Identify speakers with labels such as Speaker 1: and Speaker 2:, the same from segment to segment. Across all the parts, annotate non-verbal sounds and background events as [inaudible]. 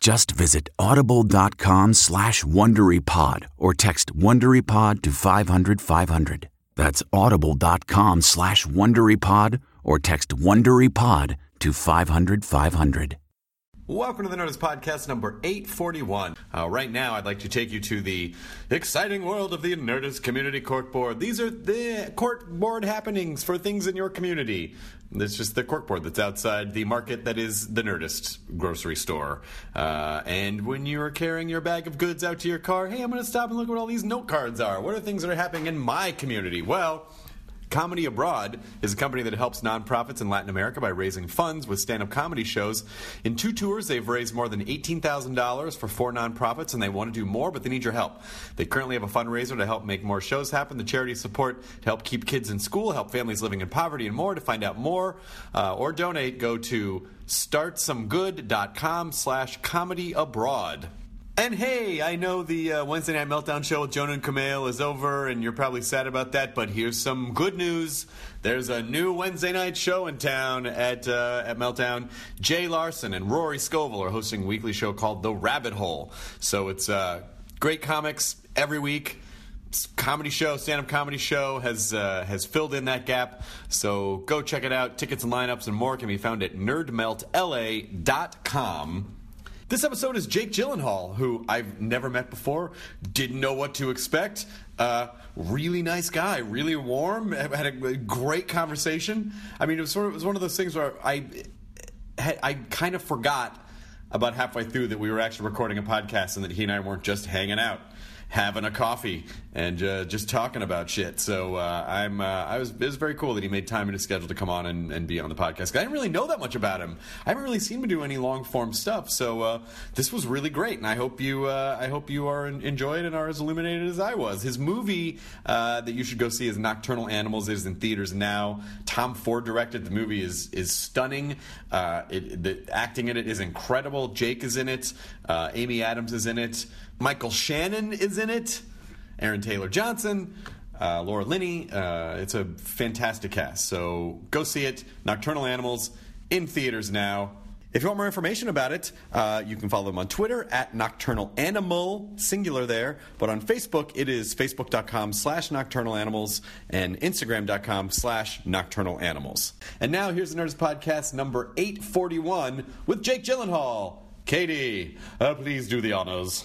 Speaker 1: Just visit audible.com slash WonderyPod or text WonderyPod to 500, 500. That's audible.com slash WonderyPod or text WonderyPod to 500, 500.
Speaker 2: Welcome to the Nerdist Podcast number 841. Uh, right now, I'd like to take you to the exciting world of the Nerdist Community Cork Board. These are the cork board happenings for things in your community. It's just the cork board that's outside the market that is the Nerdist grocery store. Uh, and when you're carrying your bag of goods out to your car, hey, I'm going to stop and look what all these note cards are. What are things that are happening in my community? Well, Comedy Abroad is a company that helps nonprofits in Latin America by raising funds with stand up comedy shows. In two tours, they've raised more than $18,000 for four nonprofits, and they want to do more, but they need your help. They currently have a fundraiser to help make more shows happen. The charity support to help keep kids in school, help families living in poverty, and more. To find out more uh, or donate, go to startsomegood.com slash comedy abroad. And hey, I know the uh, Wednesday Night Meltdown show with Jonah and Kumail is over, and you're probably sad about that. But here's some good news: there's a new Wednesday night show in town at uh, at Meltdown. Jay Larson and Rory Scovel are hosting a weekly show called The Rabbit Hole. So it's uh, great comics every week. Comedy show, stand-up comedy show has uh, has filled in that gap. So go check it out. Tickets and lineups and more can be found at nerdmeltla.com. This episode is Jake Gyllenhaal, who I've never met before, didn't know what to expect. Uh, really nice guy, really warm, had a great conversation. I mean, it was sort of it was one of those things where I I kind of forgot about halfway through that we were actually recording a podcast and that he and I weren't just hanging out having a coffee and uh, just talking about shit. So uh, I'm uh, I was it was very cool that he made time in his schedule to come on and, and be on the podcast. I didn't really know that much about him. I haven't really seen him do any long form stuff. So uh, this was really great, and I hope you uh, I hope you are enjoyed and are as illuminated as I was. His movie uh, that you should go see is Nocturnal Animals. It is in theaters now. Tom Ford directed. The movie is is stunning. It, the acting in it is incredible. Jake is in it. Amy Adams is in it. Michael Shannon is in it. Aaron Taylor Johnson. Uh, Laura Linney. Uh, it's a fantastic cast. So go see it. Nocturnal Animals in theaters now. If you want more information about it, uh, you can follow them on Twitter at Nocturnal Animal, singular there. But on Facebook, it is facebook.com slash nocturnal animals and instagram.com slash nocturnal animals. And now here's the Nerdist Podcast number 841 with Jake Gyllenhaal. Katie, uh, please do the honors.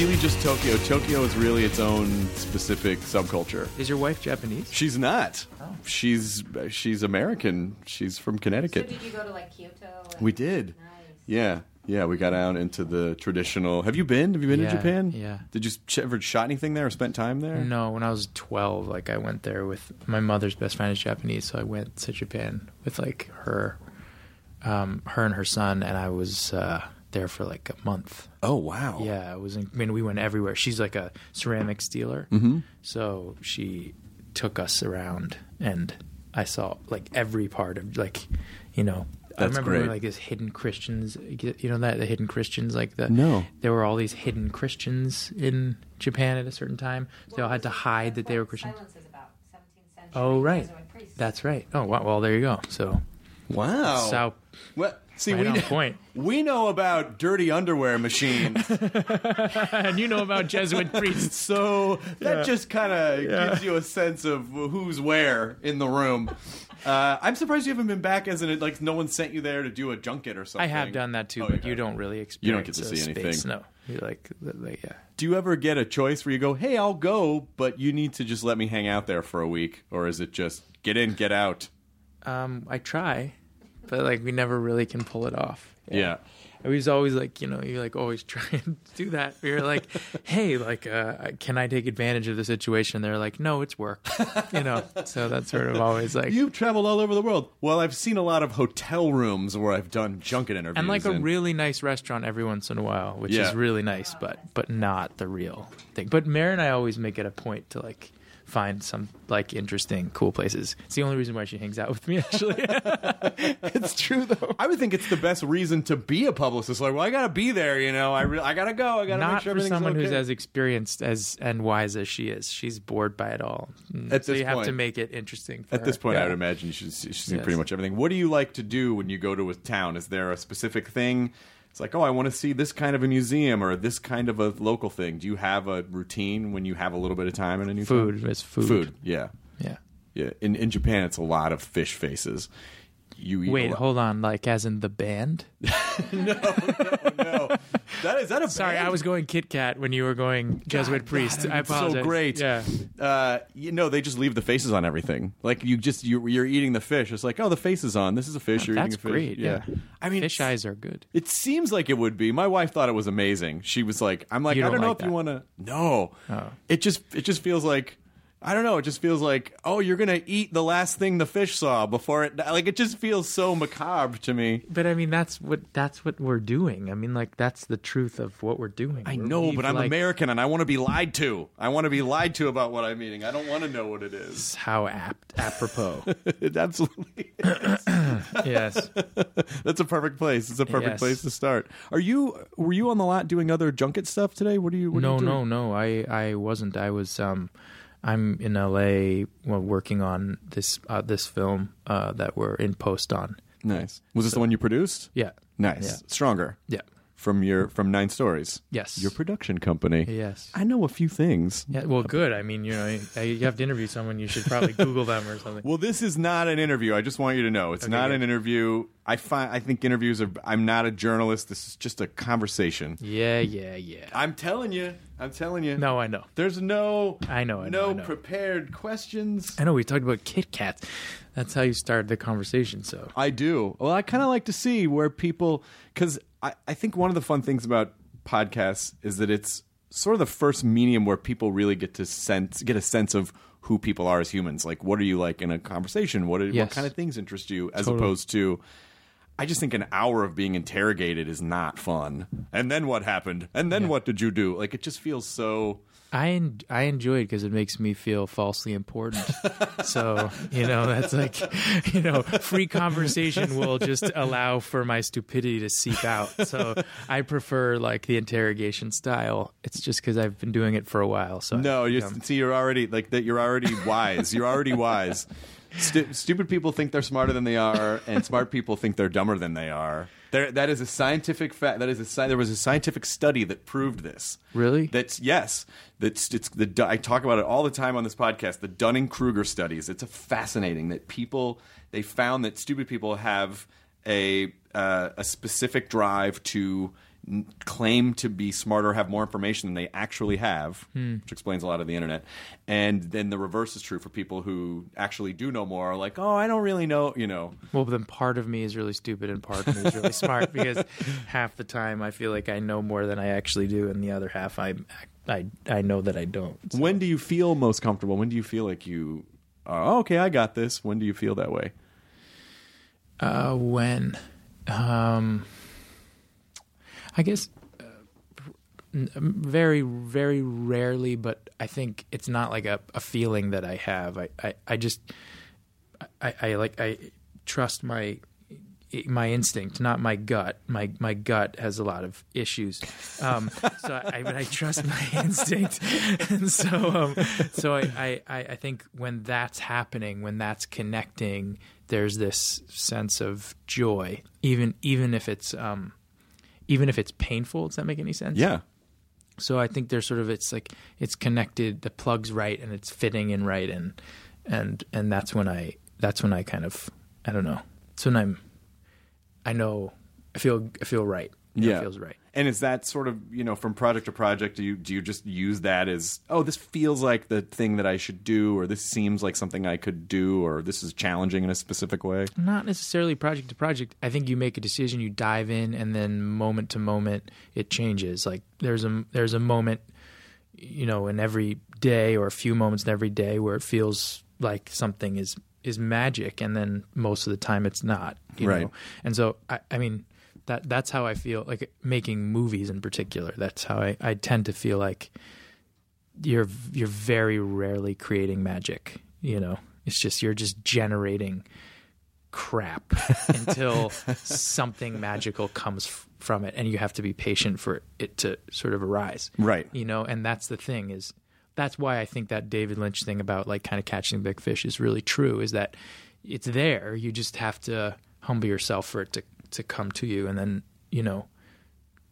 Speaker 3: really just Tokyo. Tokyo is really its own specific subculture.
Speaker 4: Is your wife Japanese?
Speaker 3: She's not.
Speaker 4: Oh.
Speaker 3: She's she's American. She's from Connecticut.
Speaker 5: So did you go to like Kyoto? and-
Speaker 3: we did.
Speaker 5: Nice.
Speaker 3: Yeah. Yeah, we got out into the traditional. Have you been? Have you been
Speaker 4: Yeah,
Speaker 3: to Japan?
Speaker 4: yeah.
Speaker 3: Did you ever shot anything there or spent time there?
Speaker 4: No, when I was 12, like I went there with my mother's best friend is Japanese, so I went to Japan with like her um, her and her son, and I was uh, there for like a month.
Speaker 2: Oh wow.
Speaker 4: Yeah, it was. I mean, we went everywhere. She's like a ceramics dealer, mm-hmm. so she took us around, and I saw like every part of like, you know. I remember
Speaker 2: great.
Speaker 4: when, like this hidden Christians, you know that the hidden Christians, like the
Speaker 2: No.
Speaker 4: there were all these hidden Christians in Japan at a certain time. So they all had to hide that they were Christians.
Speaker 6: Silence is about 17th century
Speaker 4: Oh right, that's right. Oh wow, well there you go. So
Speaker 2: Wow.
Speaker 4: so
Speaker 2: What? See,
Speaker 4: Right
Speaker 2: we
Speaker 4: on point. [laughs]
Speaker 2: we know about dirty underwear machines, [laughs]
Speaker 4: and you know about Jesuit [laughs] priests.
Speaker 2: so that just kind of gives you a sense of who's where in the room. Uh, I'm surprised you haven't been back as in like no one sent you there to do a junket or something.
Speaker 4: I have done that too,
Speaker 2: Oh,
Speaker 4: but
Speaker 2: you
Speaker 4: you don't really experience.
Speaker 2: You don't get to see
Speaker 4: space.
Speaker 2: anything.
Speaker 4: No, you like, like yeah.
Speaker 2: Do you ever get a choice where you go, "Hey, I'll go, but you need to just let me hang out there for a week," or is it just get in, get out?
Speaker 4: Um, I try, but like we never really can pull it off.
Speaker 2: Yeah.
Speaker 4: we was always like, you know, you like always [laughs] try and do that. We're like, [laughs] hey, like, uh, can I take advantage of the situation? They're like, no, it's work, you know. [laughs] So that's sort of always like,
Speaker 2: You've traveled all over the world. Well, I've seen a lot of hotel rooms where I've done junket interviews.
Speaker 4: and like a really nice restaurant every once in a while, which
Speaker 2: Yeah.
Speaker 4: is really nice, but but not the real thing. But Mary and I always make it a point to like find some like interesting, cool places. It's the only reason why she hangs out with me. Actually, [laughs] it's true though.
Speaker 2: I would think it's the best reason to be a publicist. Like, well, I gotta be there. You know, I re- I gotta go. I gotta make
Speaker 4: Not
Speaker 2: sure
Speaker 4: for
Speaker 2: everything's
Speaker 4: someone who's
Speaker 2: okay.
Speaker 4: as experienced as and wise as she is. She's bored by it all. Mm,
Speaker 2: At
Speaker 4: so
Speaker 2: this
Speaker 4: you have to make it interesting. For
Speaker 2: At this
Speaker 4: her.
Speaker 2: point, I would imagine she's she's seen
Speaker 4: Yes.
Speaker 2: pretty much everything. What do you like to do when you go to a town? Is there a specific thing? It's like, oh, I want to see this kind of a museum or this kind of a local thing. Do you have a routine when you have a little bit of time in a new town?
Speaker 4: Food is food.
Speaker 2: Food, yeah,
Speaker 4: Yeah.
Speaker 2: yeah. In in Japan, it's a lot of fish faces. You eat
Speaker 4: Wait, hold on. Like as in the band? [laughs] [laughs]
Speaker 2: no, no, no. that is that a
Speaker 4: Sorry,
Speaker 2: band?
Speaker 4: I was going Kit Kat when you were going Jesuit priest.
Speaker 2: God,
Speaker 4: I
Speaker 2: it's so great.
Speaker 4: Yeah.
Speaker 2: Uh, you know, they just leave the faces on everything. Like you just you, you're eating the fish. It's like, oh, the face is on. This is a fish. You're
Speaker 4: That's
Speaker 2: eating a fish.
Speaker 4: great. Yeah.
Speaker 2: I mean,
Speaker 4: fish eyes are good.
Speaker 2: It seems like it would be. My wife thought it was amazing. She was like, "I'm like,
Speaker 4: You
Speaker 2: I
Speaker 4: don't
Speaker 2: don't know
Speaker 4: like
Speaker 2: if you want to." No,
Speaker 4: Oh.
Speaker 2: it just it just feels like I don't know. It just feels like oh, you're gonna eat the last thing the fish saw before it. Like it just feels so macabre to me.
Speaker 4: But I mean, that's what that's what we're doing. I mean, like that's the truth of what we're doing.
Speaker 2: I
Speaker 4: We're-
Speaker 2: know, but I'm
Speaker 4: like,
Speaker 2: American and I want to be lied to. I want to be lied to about what I'm eating. I don't want to know what it is.
Speaker 4: How apt, apropos. [laughs]
Speaker 2: It absolutely. [clears throat]
Speaker 4: yes.
Speaker 2: That's a perfect place. It's a perfect
Speaker 4: Yes.
Speaker 2: place to start. Are you? Were you on the lot doing other junket stuff today? What do you? What
Speaker 4: no,
Speaker 2: you
Speaker 4: no, no. I I wasn't. I was. Um, I'm in LA well, working on this uh, this film uh, that we're in post on.
Speaker 2: Nice. Was this the one you produced?
Speaker 4: Yeah.
Speaker 2: Nice.
Speaker 4: Yeah.
Speaker 2: Stronger.
Speaker 4: Yeah.
Speaker 2: From your from Nine Stories.
Speaker 4: Yes.
Speaker 2: Your production company.
Speaker 4: Yes.
Speaker 2: I know a few things.
Speaker 4: Yeah. Well, good. I mean, you know, you, you have to interview someone. You should probably Google them or something.
Speaker 2: Well, this is not an interview. I just want you to know it's
Speaker 4: Okay,
Speaker 2: not an interview. I find I think interviews are. I'm not a journalist. This is just a conversation.
Speaker 4: Yeah. Yeah. Yeah.
Speaker 2: I'm telling you. I'm telling you.
Speaker 4: No, I know.
Speaker 2: There's no.
Speaker 4: I know, I know,
Speaker 2: no
Speaker 4: I know.
Speaker 2: prepared questions.
Speaker 4: I know. We talked about Kit Kats. That's how you started the conversation. So
Speaker 2: I do. Well, I kind of like to see where people, because I, I think one of the fun things about podcasts is that it's sort of the first medium where people really get to sense, get a sense of who people are as humans. Like, what are you like in a conversation? What, are, what kind of things interest you, as
Speaker 4: Totally.
Speaker 2: opposed to. I just think an hour of being interrogated is not fun. And then what happened? And then what did you do? Like it just feels so.
Speaker 4: I en- I enjoy it because it makes me feel falsely important. [laughs] so you know that's like [laughs] you know free conversation will just allow for my stupidity to seep out. So I prefer like the interrogation style. It's just because I've been doing it for a while. So
Speaker 2: No, you
Speaker 4: um,
Speaker 2: see, you're already like that. You're already wise. You're already wise. Stu- stupid people think they're smarter than they are, and smart people think they're dumber than they are. There, that is a scientific fact. That is a sci- there was a scientific study that proved this.
Speaker 4: Really?
Speaker 2: That's yes. That's it's the I talk about it all the time on this podcast. The Dunning Kruger studies. It's a fascinating that people they found that stupid people have a uh, a specific drive to claim to be smarter, have more information than they actually have, which explains a lot of the internet. And then the reverse is true for people who actually do know more. Are like, oh, I don't really know. You know,
Speaker 4: well, then part of me is really stupid and part of me is really smart [laughs] because half the time I feel like I know more than I actually do, and the other half I I I know that I don't. So-
Speaker 2: when do you feel most comfortable? When do you feel like you? Are, oh, okay, I got this. When do you feel that way?
Speaker 4: Uh, when Um, I guess uh, very, very rarely, but I think it's not like a, a feeling that I have. I, I, I just, I, I like, I trust my my instinct, not my gut. My my gut has a lot of issues, um, [laughs] so I, but I trust my [laughs] instinct, and so um, so I, I I think when that's happening, when that's connecting, there's this sense of joy, even even if it's um, even if it's painful. Does that make any sense?
Speaker 2: Yeah.
Speaker 4: So I think there's sort of it's like it's connected, the plug's right, and it's fitting in right, and and and that's when I that's when I kind of I don't know. That's when I'm I know I feel I feel right. You know,
Speaker 2: Yeah.
Speaker 4: it feels right.
Speaker 2: And is that sort of you know from project to project? Do you do you just use that as oh this feels like the thing that I should do, or this seems like something I could do, or this is challenging in a specific way?
Speaker 4: Not necessarily project to project. I think you make a decision, you dive in, and then moment to moment it changes. Like there's a there's a moment, you know, in every day or a few moments in every day where it feels like something is is magic, and then most of the time it's not. You
Speaker 2: Right.
Speaker 4: Know? And so I, I mean that that's how I feel like making movies in particular. That's how I, I tend to feel like you're you're very rarely creating magic. You know, it's just you're just generating crap [laughs] until something magical comes f- from it, and you have to be patient for it to sort of arise.
Speaker 2: Right.
Speaker 4: You know, and that's the thing is that's why I think that David Lynch thing about like kind of catching big fish is really true. Is that it's there. You just have to humble yourself for it to to come to you, and then you know.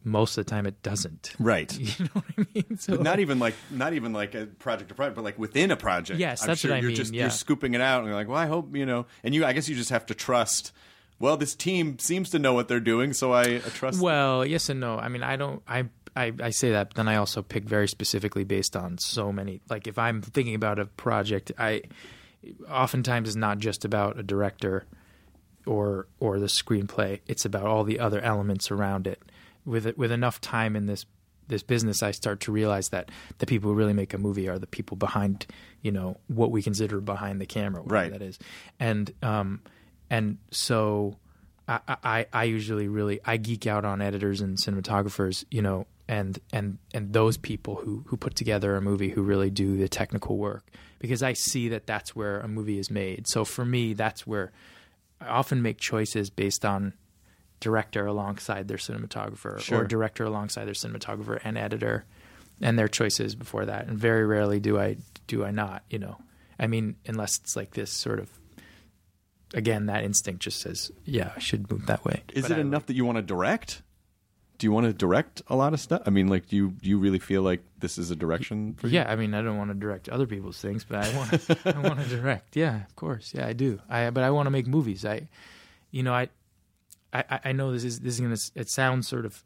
Speaker 4: Most of the time, it doesn't. [laughs]
Speaker 2: Right.
Speaker 4: You know what I mean? So
Speaker 2: But not even like not even like a project to project, but like within a project.
Speaker 4: Yes,
Speaker 2: I'm
Speaker 4: that's
Speaker 2: sure
Speaker 4: what I
Speaker 2: you're
Speaker 4: mean,
Speaker 2: Just
Speaker 4: yeah.
Speaker 2: you're scooping it out, and you're like, well, I hope you know. And you, I guess you just have to trust. Well, this team seems to know what they're doing, so I trust.
Speaker 4: Well, yes and no. I mean, I don't. I I, I say that, but then I also pick very specifically based on so many. Like, if I'm thinking about a project, I oftentimes it's not just about a director or or the screenplay. It's about all the other elements around it. With with enough time in this this business, I start to realize that the people who really make a movie are the people behind, you know, what we consider behind the camera,
Speaker 2: Right.
Speaker 4: that is, and um, and so I, I I usually really I geek out on editors and cinematographers, you know, and and and those people who who put together a movie who really do the technical work because I see that that's where a movie is made. So for me, that's where I often make choices based on director alongside their cinematographer
Speaker 2: Sure.
Speaker 4: or director alongside their cinematographer and editor and their choices before that and very rarely do I do I not you know I mean unless it's like this sort of again that instinct just says yeah I should move that way
Speaker 2: is
Speaker 4: But
Speaker 2: it
Speaker 4: I
Speaker 2: enough that you want to direct? Do you want to direct a lot of stuff? I mean, like, do you do you really feel like this is a direction for you?
Speaker 4: Yeah, I mean, I don't want to direct other people's things, but I want to. I want to direct. Yeah, of course. Yeah, I do. I but I want to make movies. I, you know, I, I, I know this is this is gonna. It sounds sort of,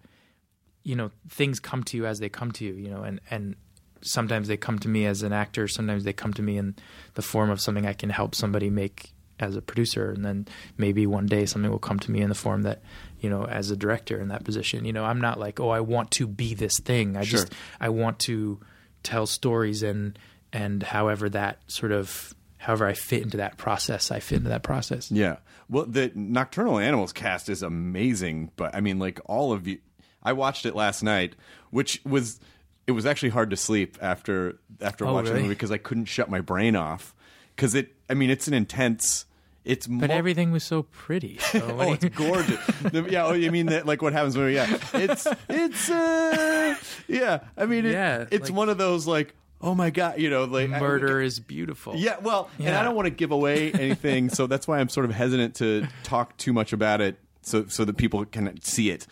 Speaker 4: you know, things come to you as they come to you. You know, and and sometimes they come to me as an actor. Sometimes they come to me in the form of something I can help somebody make as a producer, and then maybe one day something will come to me in the form that, you know, as a director in that position. You know, I'm not like, oh, I want to be this thing. I
Speaker 2: Sure.
Speaker 4: just I want to tell stories and and however that sort of however I fit into that process, I fit into that process.
Speaker 2: Yeah. Well, the Nocturnal Animals cast is amazing, but I mean, like all of you, I watched it last night, which was it was actually hard to sleep after after
Speaker 4: Oh,
Speaker 2: watching the movie because I couldn't shut my brain off because it. I mean, it's an intense. It's
Speaker 4: But
Speaker 2: mo-
Speaker 4: everything was so pretty. So [laughs]
Speaker 2: Oh, it's [laughs] gorgeous. The- yeah. Oh, you mean that? Like what happens when? Yeah. It's it's. uh Yeah. I mean, it,
Speaker 4: Yeah,
Speaker 2: It's
Speaker 4: like-
Speaker 2: one of those like. Oh my god! You know, like I-
Speaker 4: murder is beautiful.
Speaker 2: yeah, well, and I don't want to give away anything, so that's why I'm sort of hesitant to talk too much about it, so so that people can see it.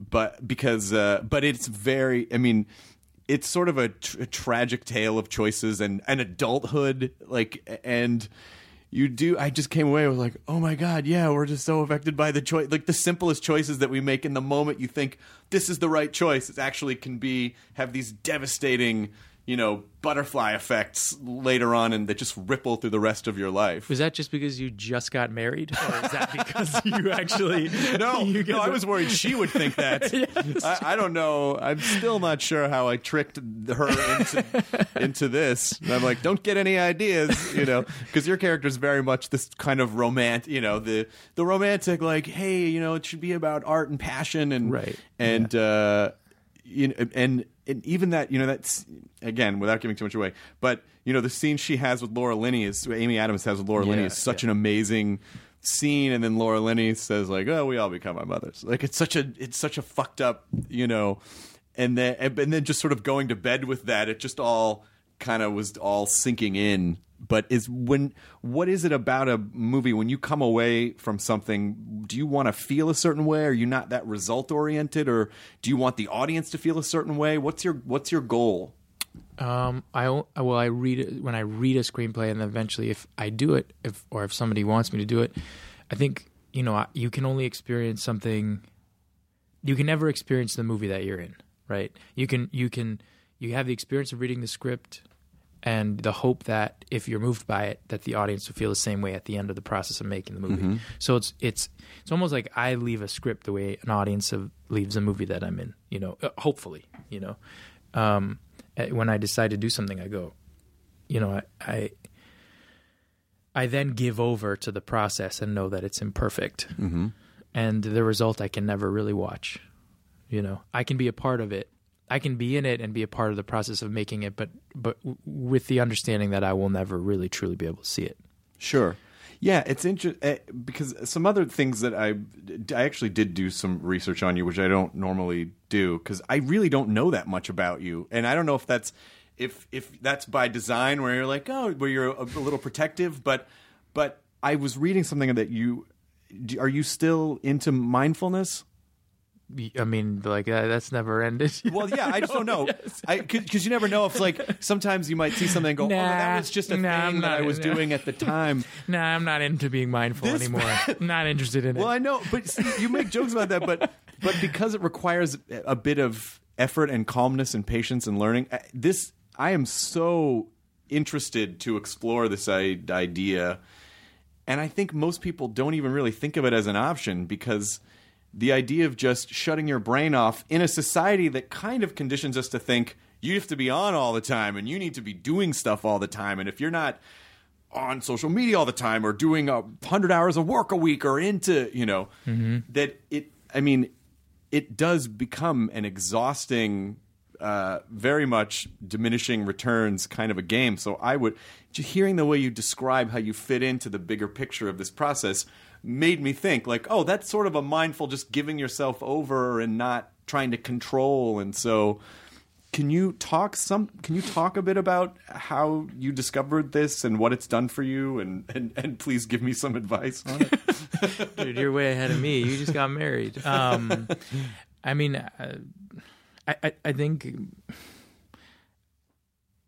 Speaker 2: But because, uh, but it's very. I mean, it's sort of a, tr- a tragic tale of choices and and adulthood, like and. You do. I just came away with like, oh my god, yeah, we're just so affected by the choice, like the simplest choices that we make in the moment. You think this is the right choice, it actually can be have these devastating you know butterfly effects later on and that just ripple through the rest of your life.
Speaker 4: Was that just because you just got married, or is that because [laughs] you actually?
Speaker 2: No, [laughs]
Speaker 4: you
Speaker 2: no, I was worried she would think that. [laughs] I, I don't know. I'm still not sure how I tricked her into, into this. And I'm like, don't get any ideas, you know, because your character is very much this kind of romantic, you know, the the romantic, like, hey, you know, it should be about art and passion and
Speaker 4: Right.
Speaker 2: and uh, you know, and and even that, you know, that's again without giving too much away, but you know, the scene she has with Laura Linney is Amy Adams has with Laura Linney is such
Speaker 4: yeah.
Speaker 2: an amazing scene and then Laura Linney says like oh we all become our mothers like it's such a it's such a fucked up you know and then and then just sort of going to bed with that it just all kind of was all sinking in but is when what is it about a movie when you come away from something do you want to feel a certain way are you not that result oriented or do you want the audience to feel a certain way what's your what's your goal
Speaker 4: Um, I well, I read it when I read a screenplay, and eventually, if I do it, if or if somebody wants me to do it, I think you know you can only experience something. You can never experience the movie that you're in, right? You can you can you have the experience of reading the script, and the hope that if you're moved by it, that the audience will feel the same way at the end of the process of making the movie. So it's it's it's almost like I leave a script the way an audience of, leaves a movie that I'm in. You know, uh, hopefully, you know. Um, uh, when I decide to do something, I go, you know, I, I, I then give over to the process and know that it's imperfect, mm-hmm. and the result I can never really watch. You know, I can be a part of it. I can be in it and be a part of the process of making it, but but with the understanding that I will never really truly be able to see it.
Speaker 2: Sure. Yeah, it's interesting eh, because some other things that I I actually did do some research on you, which I don't normally do because I really don't know that much about you, and I don't know if that's if if that's by design where you're like oh where you're a, a little protective, but but I was reading something that you are you still into mindfulness?
Speaker 4: I mean, like uh, that's never ended. [laughs]
Speaker 2: Well, yeah, I just don't know. I because you never know if like sometimes you might see something and go, oh, that was just a
Speaker 4: nah,
Speaker 2: thing that I was
Speaker 4: nah.
Speaker 2: doing at the time. [laughs]
Speaker 4: nah, I'm not into being mindful
Speaker 2: This-
Speaker 4: anymore. [laughs] not interested in
Speaker 2: Well,
Speaker 4: it.
Speaker 2: Well, I know, but see, you make jokes about that, but but because it requires a bit of effort and calmness and patience and learning, uh, this I am so interested to explore this idea, and I think most people don't even really think of it as an option because the idea of just shutting your brain off in a society that kind of conditions us to think you have to be on all the time and you need to be doing stuff all the time, and if you're not on social media all the time or doing a hundred hours of work a week or into you know that it i mean it does become an exhausting uh, very much diminishing returns kind of a game. So i would just hearing the way you describe how you fit into the bigger picture of this process made me think like oh that's sort of a mindful just giving yourself over and not trying to control and so can you talk some? Can you talk a bit about how you discovered this and what it's done for you, and and, and please give me some advice on it. [laughs]
Speaker 4: Dude, you're way ahead of me. You just got married. Um, I mean, uh, I, I I think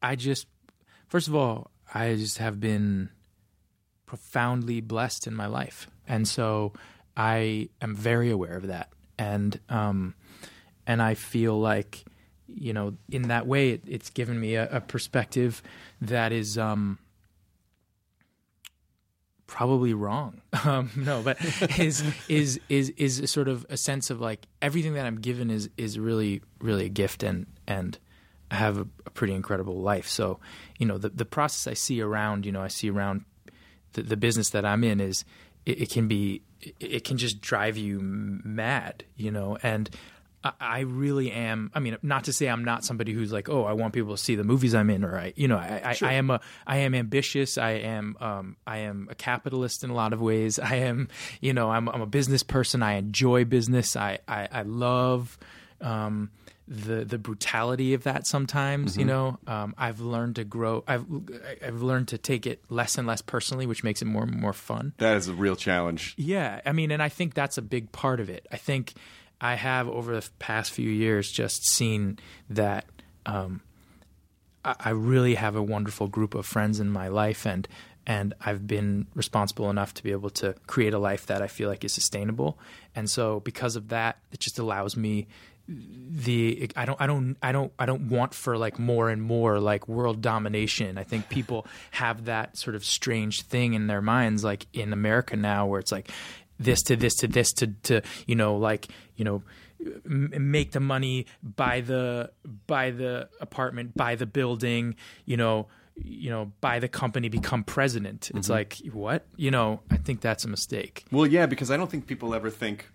Speaker 4: I just first of all, I just have been profoundly blessed in my life, and so I am very aware of that, and um, and I feel like you know in that way it, it's given me a, a perspective that is um probably wrong. [laughs] Um, no, but is is is is a sort of a sense of like everything that I'm given is is really really a gift and and I have a, a pretty incredible life. So you know the the process I see around you know I see around the, the business that I'm in is it, it can be it, can just drive you mad, you know, and I, I really am. I mean, not to say I'm not somebody who's like, oh, I want people to see the movies I'm in, or I, you know, I, I, I am a, I am ambitious. I am, um, I am a capitalist in a lot of ways. I am, you know, I'm, I'm a business person. I enjoy business. I, I, I love. Um, the the brutality of that sometimes you know um, I've learned to grow I've I've learned to take it less and less personally which makes it more and more fun
Speaker 2: that is a real challenge.
Speaker 4: yeah, I mean, and I think that's a big part of it. I think I have over the past few years just seen that um, I, I really have a wonderful group of friends in my life, and and I've been responsible enough to be able to create a life that I feel like is sustainable. And so, because of that, it just allows me the I don't I don't I don't I don't want for like more and more like world domination. I think people [laughs] have that sort of strange thing in their minds like in America now where it's like this to this to this to to you know like you know m- make the money buy the buy the apartment buy the building you know you know buy the company become president. It's mm-hmm. like what? You know i think that's a mistake.
Speaker 2: Well, yeah, because I don't think people ever think,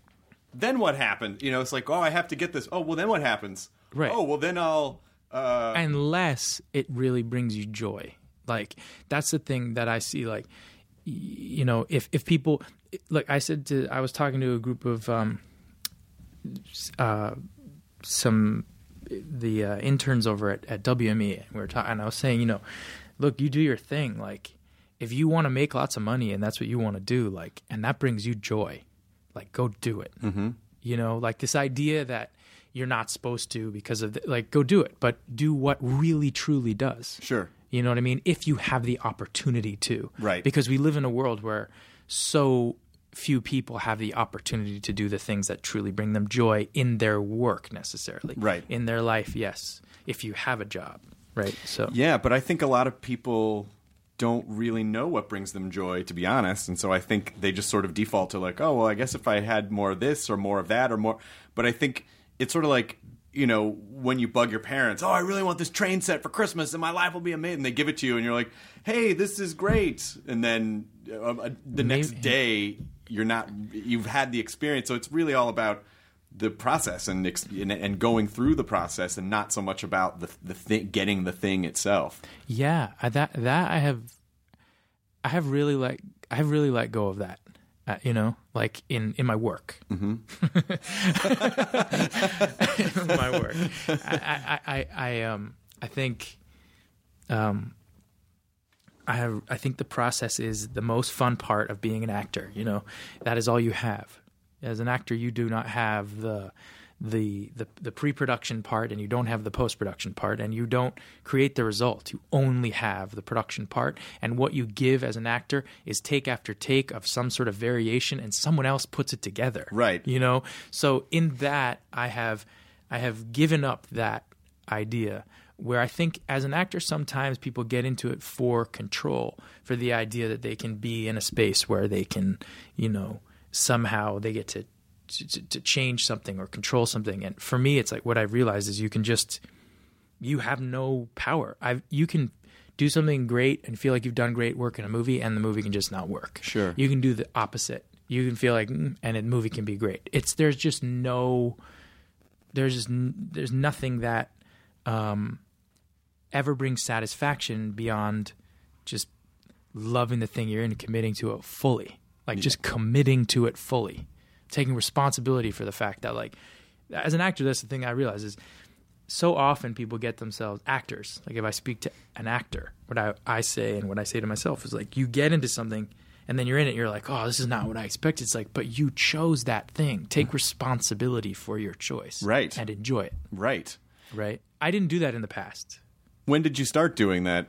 Speaker 2: then what happened? You know, it's like, oh, I have to get this. Oh, well, then what happens?
Speaker 4: Right.
Speaker 2: Oh, well, then I'll. Uh,
Speaker 4: unless it really brings you joy. Like that's the thing that I see. Like you know, if if people like I said to I was talking to a group of um, uh, some the uh, interns over at, at WME. And we were talking, and I was saying, you know, look, you do your thing. Like if you want to make lots of money and that's what you want to do, like, and that brings you joy, like go do it. Mm-hmm. You know, like this idea that you're not supposed to because of the, like go do it, but do what really truly does.
Speaker 2: Sure.
Speaker 4: You know what I mean? If you have the opportunity to.
Speaker 2: Right.
Speaker 4: Because we live in a world where so few people have the opportunity to do the things that truly bring them joy in their work necessarily.
Speaker 2: Right.
Speaker 4: In their life, yes. If you have a job. Right. So
Speaker 2: Yeah, but I think a lot of people don't really know what brings them joy, to be honest. And so I think they just sort of default to like, oh, well, I guess if I had more of this or more of that or more. But I think it's sort of like, you know, when you bug your parents, oh, I really want this train set for Christmas and my life will be amazing. And They give it to you and you're like, hey, this is great. And then uh, uh, the next
Speaker 4: Maybe-
Speaker 2: day, you're not, you've had the experience. So it's really all about the process and, and and going through the process and not so much about the the thing getting the thing itself.
Speaker 4: Yeah, that that I have, I have really like I have really let go of that. Uh, you know, like in in my work. Mm-hmm. [laughs] my work. I, I, I, I um I think um I have I think the process is the most fun part of being an actor. You know, that is all you have. As an actor, you do not have the the the, the pre-production part, and you don't have the post-production part, and you don't create the result. You only have the production part, and what you give as an actor is take after take of some sort of variation, and someone else puts it together.
Speaker 2: Right.
Speaker 4: You know. So in that, I have I have given up that idea where I think as an actor sometimes people get into it for control for the idea that they can be in a space where they can you know somehow they get to to, to change something or control something. And for me it's like what I've realized is you can just you have no power. I you can do something great and feel like you've done great work in a movie and the movie can just not work.
Speaker 2: Sure.
Speaker 4: you can do the opposite. You can feel like mm, and a movie can be great. It's there's just no there's just there's nothing that um, ever brings satisfaction beyond just loving the thing you're in and committing to it fully like just committing to it fully. Taking responsibility for the fact that like as an actor that's the thing i realize is so often people get themselves actors. Like if i speak to an actor what i, I say and what i say to myself is like you get into something and then you're in it you're like oh this is not what i expected. It's like but you chose that thing. Take responsibility for your choice
Speaker 2: Right.
Speaker 4: and enjoy it.
Speaker 2: Right.
Speaker 4: right? I didn't do that in the past.
Speaker 2: When did you start doing that?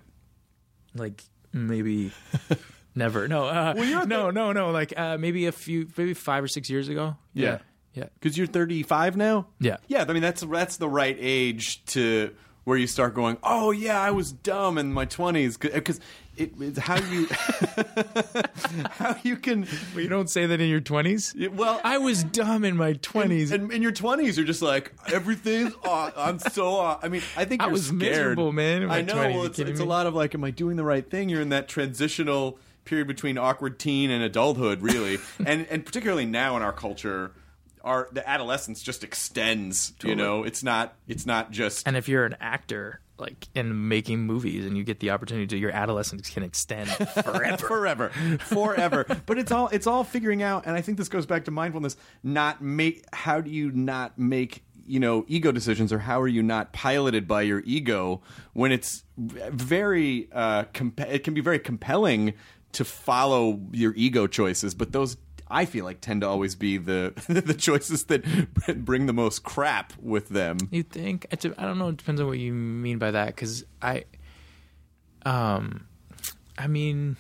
Speaker 4: like maybe [laughs] never no uh, no no no like uh, maybe a few maybe five or six years ago
Speaker 2: Yeah.
Speaker 4: yeah
Speaker 2: Because you're 35 now.
Speaker 4: Yeah.
Speaker 2: Yeah. I mean, that's that's the right age to where you start going. Oh yeah, I was dumb in my 20s because it, it's how you [laughs] how you can.
Speaker 4: But you don't say that in your 20s
Speaker 2: Well,
Speaker 4: i was dumb in my 20s
Speaker 2: And in your 20s, you're just like everything's. aw- I'm so. aw-" I mean, I think
Speaker 4: I
Speaker 2: you're
Speaker 4: was
Speaker 2: scared.
Speaker 4: miserable, man, in my
Speaker 2: I know.
Speaker 4: 20s.
Speaker 2: Well, it's, it's a lot of like, am I doing the right thing? You're in that transitional period between awkward teen and adulthood, really, [laughs] and and particularly now in our culture. Our the adolescence just extends, you know. It's not. It's not just.
Speaker 4: and if you're an actor like in making movies and you get the opportunity to your adolescence can extend [laughs] forever
Speaker 2: forever forever but it's all it's all figuring out and i think this goes back to mindfulness not make how do you not make you know ego decisions or how are you not piloted by your ego when it's very uh comp- it can be very compelling to follow your ego choices but those I feel like tend to always be the [laughs] the choices that [laughs] bring the most crap with them.
Speaker 4: You think? I don't know. It depends on what you mean by that. Because I, um, I mean,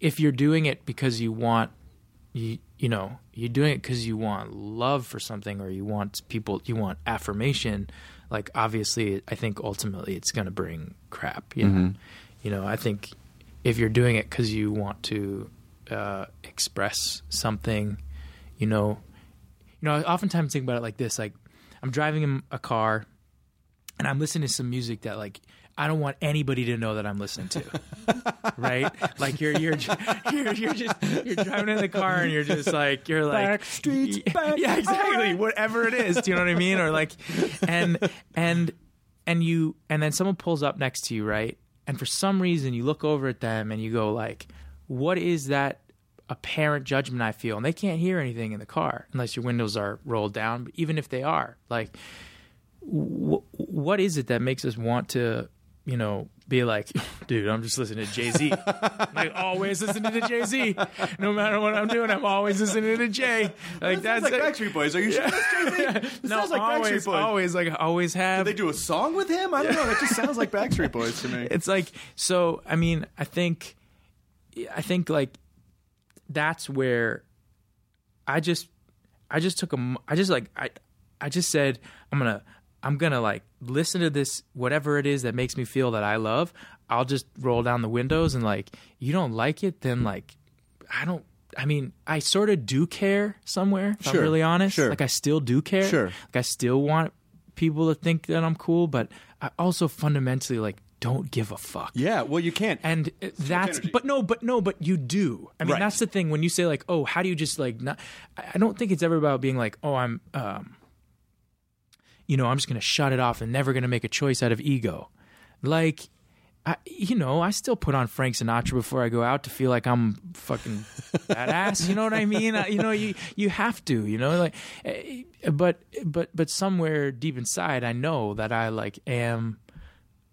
Speaker 4: if you're doing it because you want, you you know you're doing it because you want love for something or you want people you want affirmation like obviously i think ultimately it's going to bring crap you know you know i think if you're doing it because you want to uh, express something you know you know i oftentimes think about it like this like i'm driving in a car and i'm listening to some music that like I don't want anybody to know that I'm listening to. [laughs] right? Like you're you're you're you're just you're driving in the car and you're just like you're like
Speaker 2: Backstreet's back.
Speaker 4: Yeah, exactly. Whatever it is, do you know what I mean? Or like and and and you and then someone pulls up next to you, right? And for some reason you look over at them and you go like, "What is that apparent judgment I feel?" And they can't hear anything in the car unless your windows are rolled down, but even if they are, like wh- what is it that makes us want to you know, be like, dude, I'm just listening to Jay Z. [laughs] like always listening to Jay Z. No matter what I'm doing, I'm always listening to Jay. Like
Speaker 2: That
Speaker 4: that's
Speaker 2: like
Speaker 4: it.
Speaker 2: Backstreet Boys. Are you sure that's Jay-Z? [laughs] This
Speaker 4: no,
Speaker 2: sounds like
Speaker 4: always,
Speaker 2: Backstreet Boys.
Speaker 4: always, like always have.
Speaker 2: Did they do a song with him? I don't know. That just sounds like Backstreet Boys to me. [laughs]
Speaker 4: it's like so. I mean, I think, I think like that's where I just, I just took a, I just like I, I just said I'm gonna, I'm gonna like listen to this whatever it is that makes me feel that I love. I'll just roll down the windows and like you don't like it, then like I don't. I mean, I sort of do care somewhere. If
Speaker 2: Sure,
Speaker 4: I'm really honest,
Speaker 2: sure.
Speaker 4: like I still do care.
Speaker 2: Sure.
Speaker 4: Like I still want people to think that I'm cool, but I also fundamentally like don't give a fuck.
Speaker 2: Yeah, well, you can't.
Speaker 4: And that's, but no, but no, but you do. I mean,
Speaker 2: Right.
Speaker 4: that's the thing. When you say like, oh, how do you just like not? I I don't think it's ever about being like, oh, I'm, um, you know, I'm just gonna shut it off and never gonna make a choice out of ego. Like, I, you know, I still put on Frank Sinatra before I go out to feel like I'm fucking badass. You know what I mean? I, you know, you you have to. You know, like, eh, but but but somewhere deep inside, I know that I like am.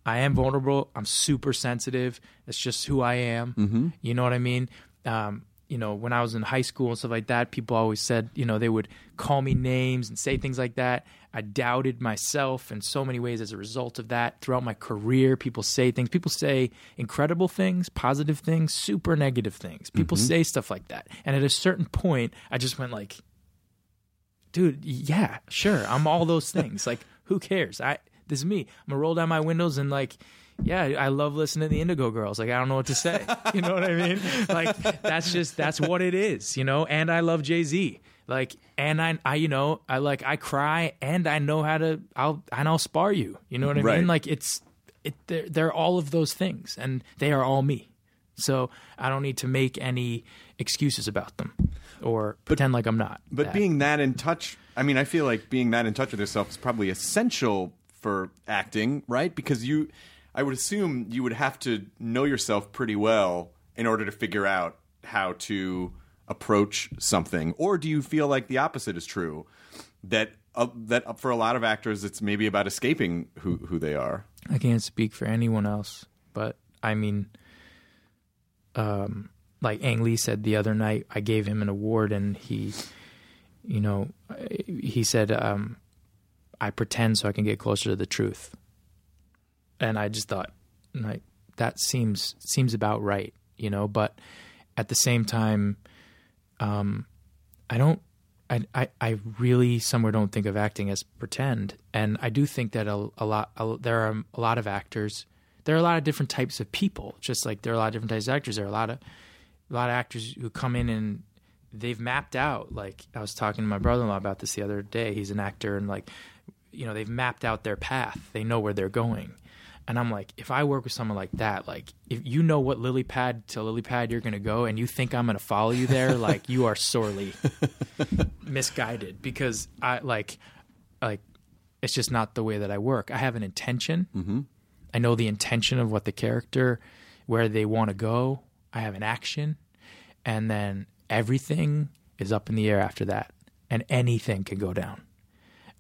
Speaker 4: I am vulnerable. I'm super sensitive. It's just who I am. Mm-hmm. You know what I mean? Um, you know, when I was in high school and stuff like that, people always said, you know, they would call me names and say things like that. I doubted myself in so many ways as a result of that. Throughout my career, people say things. People say incredible things, positive things, super negative things. People mm-hmm. say stuff like that. And at a certain point, I just went like, dude, yeah, sure, I'm all those things. like, who cares? I this is me. I'm gonna roll down my windows and like, yeah, I love listening to the Indigo Girls. Like, I don't know what to say. You know what I mean? [laughs] Like, that's just that's what it is. You know. And I love Jay Z. Like, and I, I, you know, I like I cry and I know how to. I'll and I'll spar you. You know what I
Speaker 2: Right.
Speaker 4: mean? Like, it's it. They're, they're all of those things, and they are all me. So I don't need to make any excuses about them or pretend like I'm not.
Speaker 2: But
Speaker 4: that.
Speaker 2: being that in touch, I mean, I feel like being that in touch with yourself is probably essential for acting, right? Because you, I would assume you would have to know yourself pretty well in order to figure out how to approach something. Or do you feel like the opposite is true? That uh, that for a lot of actors, it's maybe about escaping who who they are.
Speaker 4: I can't speak for anyone else, but I mean, um, like Ang Lee said the other night, I gave him an award, and he, you know, he said, um, "I pretend so I can get closer to the truth," and I just thought, like, that seems seems about right, you know. But at the same time, um, I don't. I, I, I really somewhere don't think of acting as pretend, and I do think that a, a lot a, there are a lot of actors. There are a lot of different types of people, just like there are a lot of different types of actors. There are a lot of a lot of actors who come in and they've mapped out. Like I was talking to my brother-in-law about this the other day. He's an actor, and like you know they've mapped out their path. They know where they're going. And I'm like, if I work with someone like that, like if you know what lily pad to lily pad you're gonna go, and you think I'm gonna follow you there, [laughs] like you are sorely misguided because I like like it's just not the way that I work. I have an intention. Mm-hmm. I know the intention of what the character, where they want to go. I have an action, and then everything is up in the air after that, and anything can go down.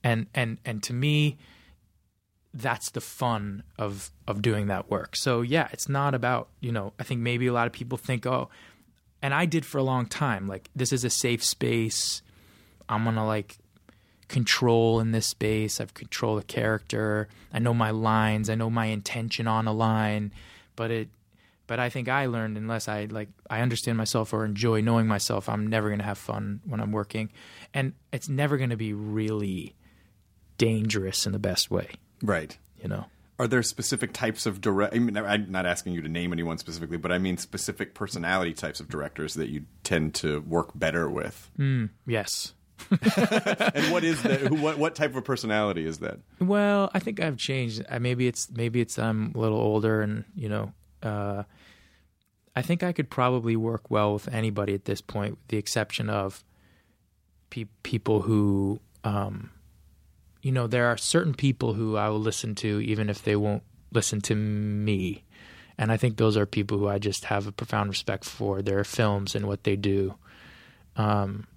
Speaker 4: And and and to me, that's the fun of of doing that work. So yeah, it's not about you know. I think maybe a lot of people think, oh, and I did for a long time. Like this is a safe space. I'm gonna like control in this space. I've control the character. I know my lines. I know my intention on a line, but it. But I think I learned unless I like I understand myself or enjoy knowing myself, I'm never going to have fun when I'm working, and it's never going to be really dangerous in the best way.
Speaker 2: Right.
Speaker 4: You know.
Speaker 2: Are there specific types of direct? I mean, I'm not asking you to name anyone specifically, but I mean specific personality types of directors that you tend to work better with.
Speaker 4: Yes. [laughs]
Speaker 2: And what is that? what what type of personality is that?
Speaker 4: Well, I think I've changed. Uh, Maybe it's maybe it's I'm a little older, and you know, uh, I think I could probably work well with anybody at this point, with the exception of pe- people who, um, you know, there are certain people who I will listen to even if they won't listen to me, and I think those are people who I just have a profound respect for their films and what they do. Um,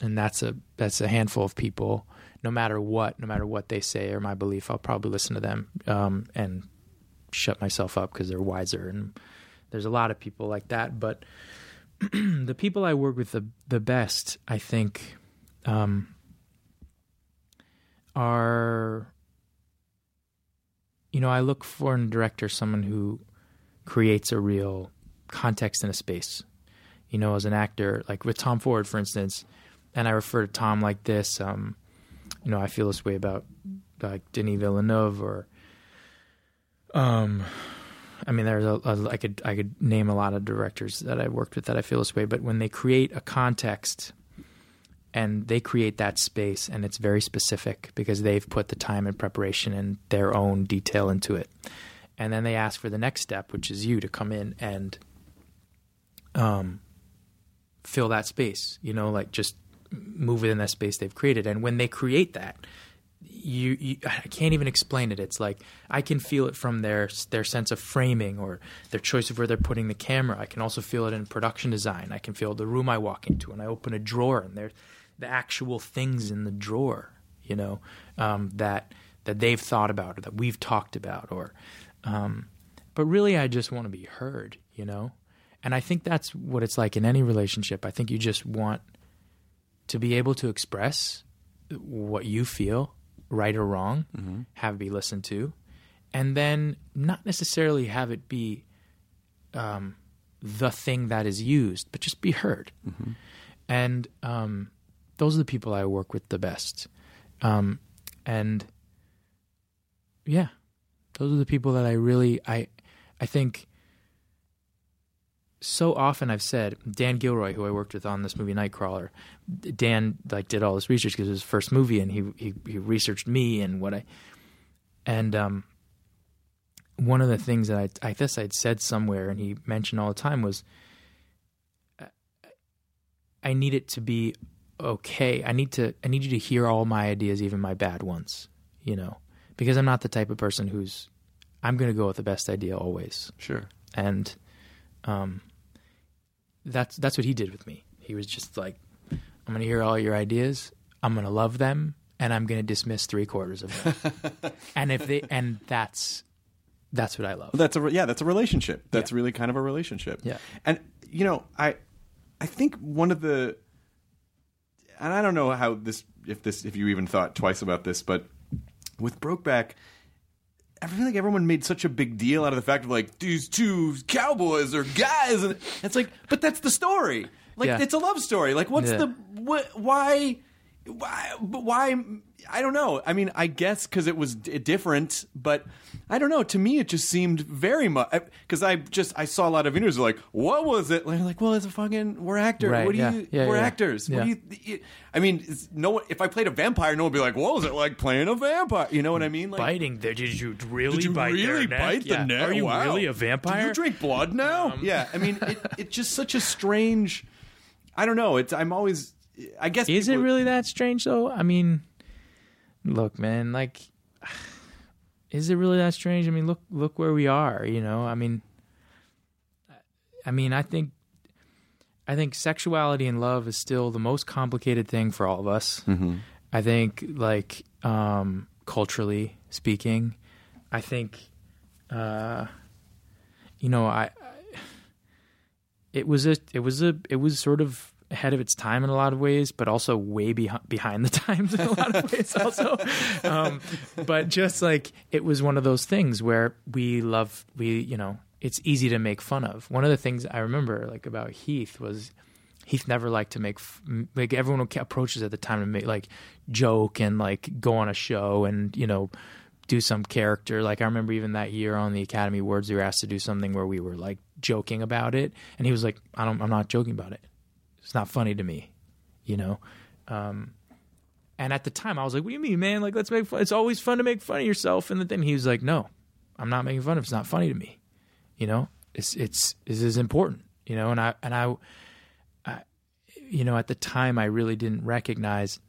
Speaker 4: and that's a that's a handful of people. No matter what, no matter what they say or my belief, I'll probably listen to them um, and shut myself up because they're wiser. And there's a lot of people like that. But [clears throat] the people I work with the the best, I think, um, are you know I look for in a director someone who creates a real context in a space. You know, as an actor, like with Tom Ford, for instance, and I refer to Tom like this. Um, you know, I feel this way about like Denis Villeneuve or, um, I mean, there's a, a I could I could name a lot of directors that I worked with that I feel this way. But when they create a context and they create that space, and it's very specific because they've put the time and preparation and their own detail into it, and then they ask for the next step, which is you to come in and um fill that space you know like just move within that space they've created. And when they create that you, you I can't even explain it. It's like I can feel it from their their sense of framing or their choice of where they're putting the camera. I can also feel it in production design. I can feel the room I walk into and I open a drawer and there's the actual things in the drawer you know um, that that they've thought about or that we've talked about or um, but really I just want to be heard you know and I think that's what it's like in any relationship. I think you just want to be able to express what you feel, right or wrong, have it be listened to, and then not necessarily have it be um, the thing that is used, but just be heard. And um, those are the people I work with the best. Um, and yeah, those are the people that I really I I think so often I've said Dan Gilroy, who I worked with on this movie Nightcrawler, Dan like did all this research because it was his first movie, and he, he he researched me and what I, and um, one of the things that I I guess I'd said somewhere, and he mentioned all the time was, I need it to be okay. I need to I need you to hear all my ideas, even my bad ones, you know, because I'm not the type of person who's I'm going to go with the best idea always
Speaker 2: Sure.
Speaker 4: and um, that's that's what he did with me. He was just like, "I'm going to hear all your ideas. I'm going to love them, and I'm going to dismiss three quarters of them." [laughs] and if they and that's that's what I love.
Speaker 2: That's a yeah. That's a relationship. That's
Speaker 4: Yeah.
Speaker 2: really kind of a relationship.
Speaker 4: Yeah.
Speaker 2: And you know, I I think one of the and I don't know how this if this if you even thought twice about this, but with Brokeback, I feel like everyone made such a big deal out of the fact of like these two cowboys are guys, and it's like, but that's the story. Like
Speaker 4: Yeah.
Speaker 2: it's a love story. Like what's
Speaker 4: Yeah.
Speaker 2: the what? Why? Why? But why? I don't know. I mean, I guess because it was d- different, but I don't know. To me, it just seemed very much because I just I saw a lot of interviews like, what was it? Like, like, well, it's a fucking we're actors.
Speaker 4: Right,
Speaker 2: what do
Speaker 4: yeah.
Speaker 2: you?
Speaker 4: Yeah,
Speaker 2: we're
Speaker 4: yeah.
Speaker 2: actors. What do you? you- I mean, no. If I played a vampire, no one would be like, what was it like playing a vampire? You know what I mean? Like,
Speaker 4: Biting? Did you really
Speaker 2: did you
Speaker 4: bite
Speaker 2: really bite the neck?
Speaker 4: Are you
Speaker 2: Wow.
Speaker 4: really a vampire?
Speaker 2: Do you drink blood now? Um, yeah, I mean, it, it's just such a strange. I don't know. It's I'm always. I guess
Speaker 4: Is it really that strange though? I mean, look, man, like [sighs] is it really that strange? I mean, look look where we are, you know? I mean I mean, I think I think sexuality and love is still the most complicated thing for all of us. I think like um culturally speaking, I think uh you know, I, I it was a it was a it was sort of ahead of its time in a lot of ways, but also way behind behind the [laughs] times in a lot of ways also. Um, but just like it was one of those things where we love we you know it's easy to make fun of. One of the things I remember like about Heath was Heath never liked to make like everyone approaches at the time to make like joke and like go on a show and you know do some character. Like I remember even that year on the Academy Awards, we were asked to do something where we were like joking about it, and he was like, "I don't, I'm not joking about it. It's not funny to me," you know. Um, and at the time, I was like, "What do you mean, man? Like, let's make fun. It's always fun to make fun of yourself." And then he was like, "No, I'm not making fun of. it. It's not funny to me. You know, it's it's this is important. You know." And I and I, I, you know, at the time, I really didn't recognize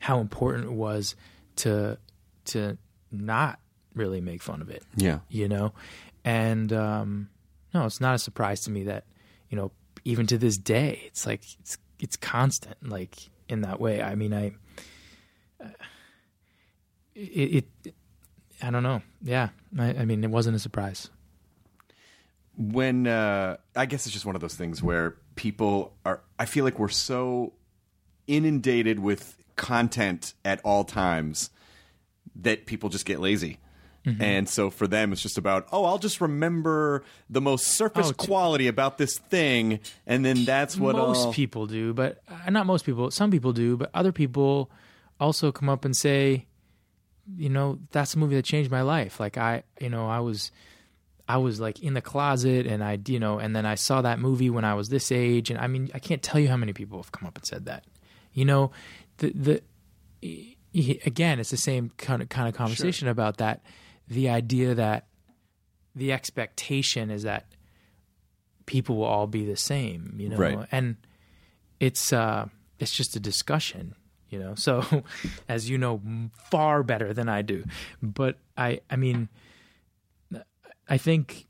Speaker 4: how important it was to to not really make fun of it
Speaker 2: Yeah.
Speaker 4: you know and um no it's not a surprise to me that you know even to this day it's like it's it's constant like in that way i mean i uh, it, it i don't know yeah I, I mean it wasn't a surprise
Speaker 2: when uh, I guess it's just one of those things where people are. I feel like we're so inundated with content at all times that people just get lazy.
Speaker 4: Mm-hmm.
Speaker 2: And so for them, it's just about, oh, I'll just remember the most surface
Speaker 4: Oh,
Speaker 2: quality about this thing, and then that's what
Speaker 4: most
Speaker 2: I'll-
Speaker 4: people do but uh, not most people some people do but other people also come up and say you know that's a movie that changed my life. Like i you know i was i was like in the closet and i you know and then i saw that movie when i was this age and i mean i can't tell you how many people have come up and said that. You know the the again it's the same kind of kind of conversation about that the idea that the expectation is that people will all be the same, you know.
Speaker 2: Right.
Speaker 4: And it's uh it's just a discussion, you know. So [laughs] as you know far better than I do. But I I mean I think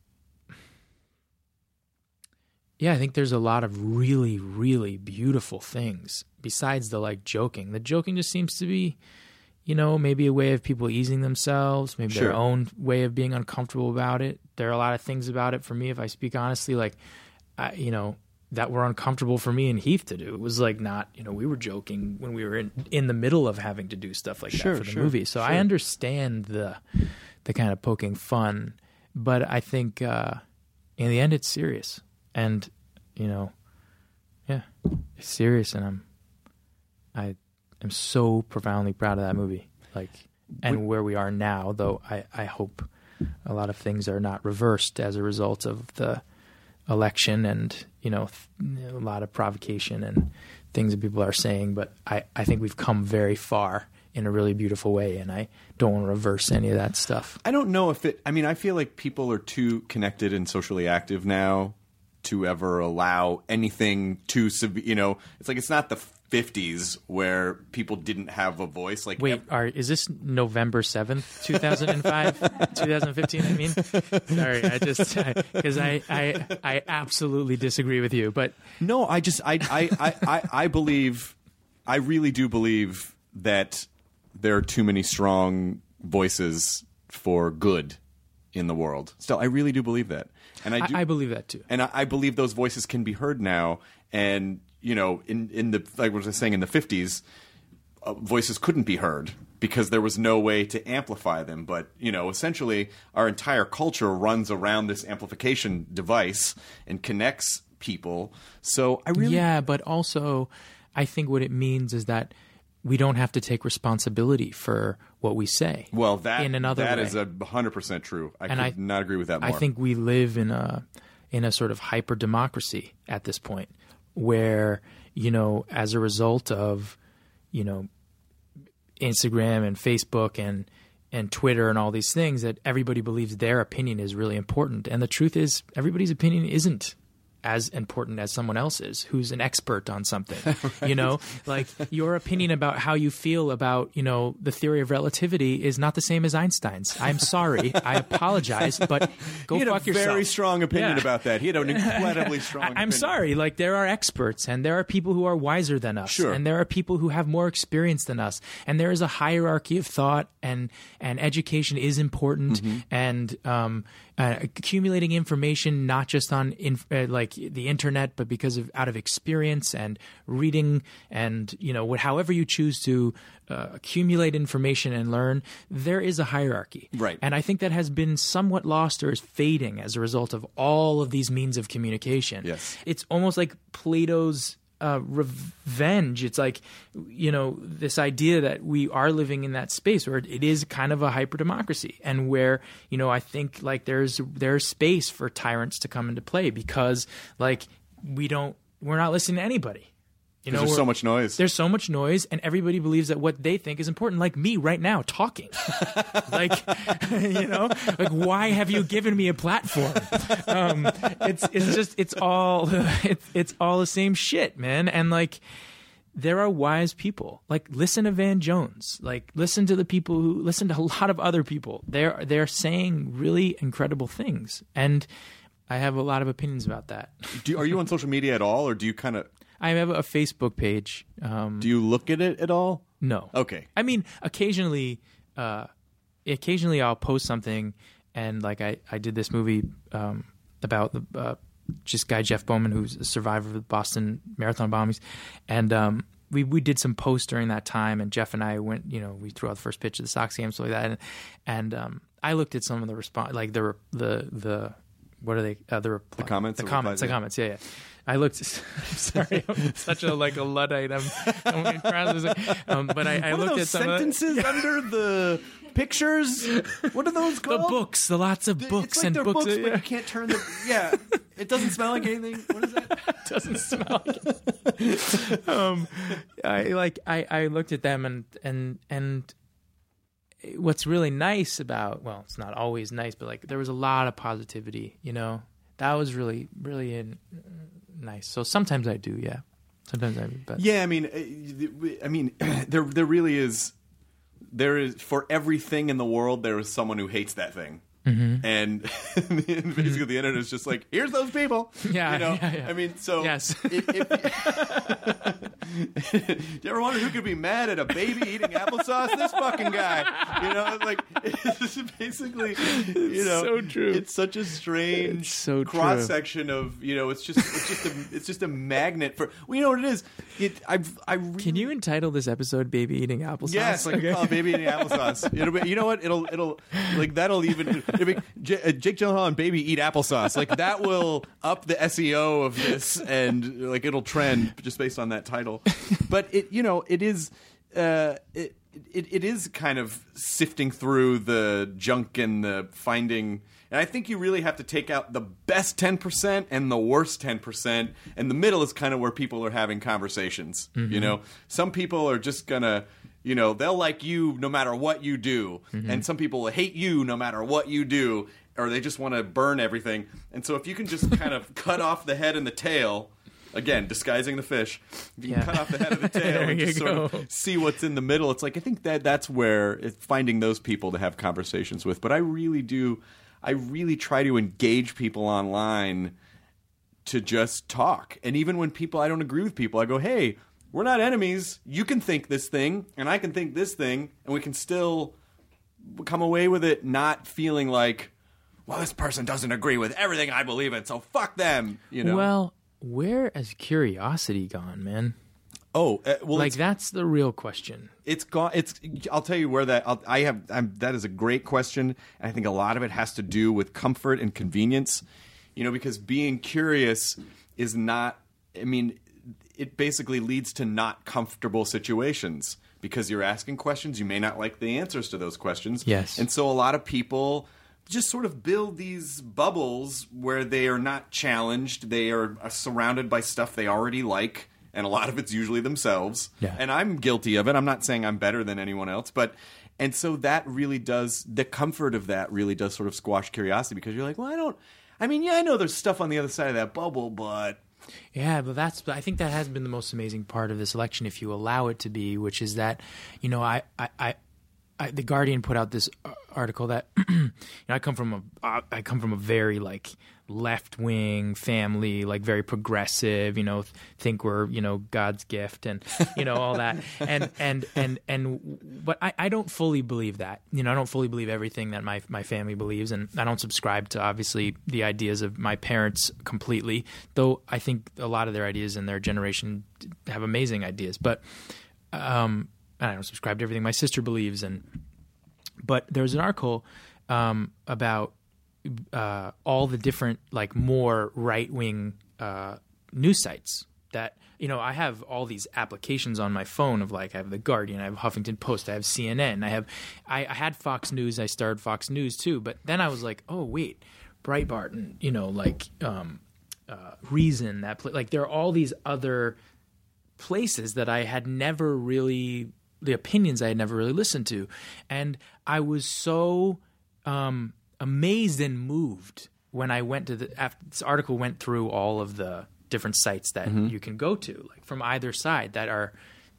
Speaker 4: yeah, I think there's a lot of really really beautiful things besides the like joking. The joking just seems to be you know, maybe a way of people easing themselves, maybe
Speaker 2: Sure.
Speaker 4: their own way of being uncomfortable about it. There are a lot of things about it for me, if I speak honestly, like, I, you know, that were uncomfortable for me and Heath to do. It was like not, you know, we were joking when we were in, in the middle of having to do stuff like
Speaker 2: Sure,
Speaker 4: that for the
Speaker 2: sure,
Speaker 4: movie. So I understand the the kind of poking fun, but I think uh, in the end it's serious, and you know, yeah, it's serious, and I'm I am so profoundly proud of that movie. Like, and where we are now, though, I, I hope a lot of things are not reversed as a result of the election and, you know, th- a lot of provocation and things that people are saying. But I, I think we've come very far in a really beautiful way, and I don't want to reverse any of that stuff.
Speaker 2: I don't know if it. I mean, I feel like people are too connected and socially active now to ever allow anything too severe. You know, it's like it's not the '50s where people didn't have a voice. Like,
Speaker 4: Wait,
Speaker 2: ev-
Speaker 4: are is this November seventh, two thousand and five, [laughs] two thousand fifteen? I mean, sorry, I just because I, I I absolutely disagree with you, but
Speaker 2: no, I just I I, I, I I believe, I really do believe that there are too many strong voices for good in the world. Still, I really do believe that, and I do.
Speaker 4: I, I believe that too.
Speaker 2: and I, I believe those voices can be heard now. And you know, in in the like what I was saying in the fifties, uh, voices couldn't be heard because there was no way to amplify them. But you know, essentially, our entire culture runs around this amplification device and connects people. So I really,
Speaker 4: Yeah, but also, I think what it means is that we don't have to take responsibility for what we say.
Speaker 2: well, that
Speaker 4: in another
Speaker 2: that
Speaker 4: way.
Speaker 2: is a hundred percent true. I
Speaker 4: And
Speaker 2: could
Speaker 4: I-
Speaker 2: not agree with that more.
Speaker 4: I think we live in a in a sort of hyper democracy at this point, where you know, as a result of you know, Instagram and Facebook and and Twitter and all these things, that everybody believes their opinion is really important, and the truth is, everybody's opinion isn't as important as someone else's who's an expert on something [laughs] you know like your opinion about how you feel about you know the theory of relativity is not the same as einstein's i'm sorry i apologize but go
Speaker 2: he had
Speaker 4: fuck
Speaker 2: a
Speaker 4: yourself
Speaker 2: very strong opinion
Speaker 4: Yeah.
Speaker 2: about that. He had an [laughs] incredibly strong.
Speaker 4: I- I'm
Speaker 2: opinion.
Speaker 4: sorry. Like there are experts, and there are people who are wiser than us,
Speaker 2: Sure.
Speaker 4: and there are people who have more experience than us, and there is a hierarchy of thought, and and education is important,
Speaker 2: Mm-hmm.
Speaker 4: and um, uh, accumulating information not just on in, uh, like like the internet, but because of out of experience and reading and you know what, however you choose to uh, accumulate information and learn, there is a hierarchy,
Speaker 2: Right.
Speaker 4: And I think that has been somewhat lost or is fading as a result of all of these means of communication.
Speaker 2: Yes.
Speaker 4: it's almost like Plato's uh, revenge. It's like, you know, this idea that we are living in that space where it is kind of a hyper democracy, and where you know I think like there's there's space for tyrants to come into play because like we don't we're not listening to anybody. You know,
Speaker 2: there's so much noise.
Speaker 4: there's so much noise, and everybody believes that what they think is important. Like me right now, talking. [laughs] like, [laughs] you know, like why have you given me a platform? Um, it's it's just it's all [laughs] it's it's all the same shit, man. And like, there are wise people. Like, listen to Van Jones. Like, listen to the people who listen to a lot of other people. They're they're saying really incredible things, and I have a lot of opinions about that.
Speaker 2: do, are you on social media at all, or do you kind of
Speaker 4: I have a Facebook page. Um,
Speaker 2: do you look at it at all?
Speaker 4: No.
Speaker 2: Okay.
Speaker 4: I mean, occasionally, uh, occasionally I'll post something, and like I, I did this movie um, about the uh, just guy Jeff Bauman, who's a survivor of the Boston Marathon bombings, and um, we we did some posts during that time, and Jeff and I went, you know, we threw out the first pitch of the Sox game, stuff like that, and and um, I looked at some of the response, like the the the what are they uh, the reply,
Speaker 2: comments,
Speaker 4: the
Speaker 2: the
Speaker 4: comments, the
Speaker 2: yeah.
Speaker 4: comments, yeah, yeah. I looked. [laughs] sorry, I'm such a like a luddite. I'm, I'm um, but I, I looked at some of the,
Speaker 2: sentences [laughs] under the pictures? What are those called?
Speaker 4: the books, the lots of books
Speaker 2: like
Speaker 4: and books.
Speaker 2: books,
Speaker 4: uh,
Speaker 2: but you can't turn the. Yeah, it doesn't smell like anything. What is that?
Speaker 4: It [laughs] doesn't smell like um, I like I, I looked at them and and and what's really nice about well, it's not always nice, but like there was a lot of positivity. You know, that was really really in, nice. So sometimes I do, yeah. Sometimes I, but
Speaker 2: Yeah, I mean, uh, I mean, [clears throat] there there really is there is for everything in the world there is someone who hates that thing.
Speaker 4: Mm-hmm.
Speaker 2: And [laughs] basically, the internet is just like, here's those people. [laughs]
Speaker 4: Yeah,
Speaker 2: you know.
Speaker 4: yeah, yeah.
Speaker 2: I mean, so
Speaker 4: Yes.
Speaker 2: If, if, [laughs] do [laughs] you ever wonder who could be mad at a baby eating applesauce? This fucking guy. You know, it's like [laughs] it's basically, you know,
Speaker 4: so true.
Speaker 2: It's such a strange
Speaker 4: It's so
Speaker 2: cross section of you know. It's just it's just a it's just a magnet for. Well, you know what it is. It I I really,
Speaker 4: Can you entitle this episode "Baby Eating Applesauce"?
Speaker 2: Yes, like
Speaker 4: Okay.
Speaker 2: call it baby eating applesauce. It'll be, you know what? It'll it'll like that'll even it'll be, J- uh, Jake Gyllenhaal and baby eat applesauce. Like that will up the SEO of this, and like it'll trend just based on that title. [laughs] But it you know it is uh, it, it it is kind of sifting through the junk and the finding. And I think you really have to take out the best 10% and the worst 10%. And the middle is kind of where people are having conversations. You know, some people are just going to, you know, they'll like you no matter what you do. And some people will hate you no matter what you do. Or they just want to burn everything. And so if you can just kind of [laughs] cut off the head and the tail, again, disguising the fish, if you
Speaker 4: Yeah.
Speaker 2: cut off the head of the [laughs] tail and
Speaker 4: you
Speaker 2: just sort
Speaker 4: go.
Speaker 2: of see what's in the middle. It's like I think that that's where it's finding those people to have conversations with. But I really do, I really try to engage people online to just talk. And even when people I don't agree with people, I go, "Hey, we're not enemies. You can think this thing, and I can think this thing, and we can still come away with it not feeling like." Well, this person doesn't agree with everything I believe in, so fuck them. You know.
Speaker 4: Well, where has curiosity gone, man?
Speaker 2: oh, uh, well,
Speaker 4: like that's the real question.
Speaker 2: it's gone it's i'll tell you where that I'll, i have I'm, that is a great question and i think a lot of it has to do with comfort and convenience you know because being curious is not i mean it basically leads to not comfortable situations because you're asking questions you may not like the answers to those questions
Speaker 4: Yes.
Speaker 2: and so a lot of people just sort of build these bubbles where they are not challenged they are uh, surrounded by stuff they already like and a lot of it's usually themselves
Speaker 4: Yeah.
Speaker 2: and I'm guilty of it. I'm not saying I'm better than anyone else, but and so that really does the comfort of that really does sort of squash curiosity because you're like, well, I don't. I mean, yeah, I know there's stuff on the other side of that bubble, but
Speaker 4: Yeah, but that's I think that has been the most amazing part of this election, if you allow it to be, which is that, you know, I I I, the Guardian put out this uh, article that [clears throat] you know I come from a uh, I come from a very like left wing family, like very progressive. You know, think we're you know God's gift and you know all that. [laughs] And and and and but I, I don't fully believe that. You know, I don't fully believe everything that my my family believes, and I don't subscribe to obviously the ideas of my parents completely. Though I think a lot of their ideas in their generation have amazing ideas, but. Um, and I don't subscribe to everything my sister believes, and but there was an article um, about uh, all the different like more right wing uh, news sites that you know I have all these applications on my phone of like I have the Guardian, I have Huffington Post, I have CNN, I have I, I had Fox News, I started Fox News too, but then I was like, oh wait, Breitbart and you know like um, uh, Reason that like there are all these other places that I had never really the opinions I had never really listened to, and I was so um, amazed and moved when I went to the after this article went through all of the different sites that
Speaker 2: Mm-hmm.
Speaker 4: you can go to, like from either side that are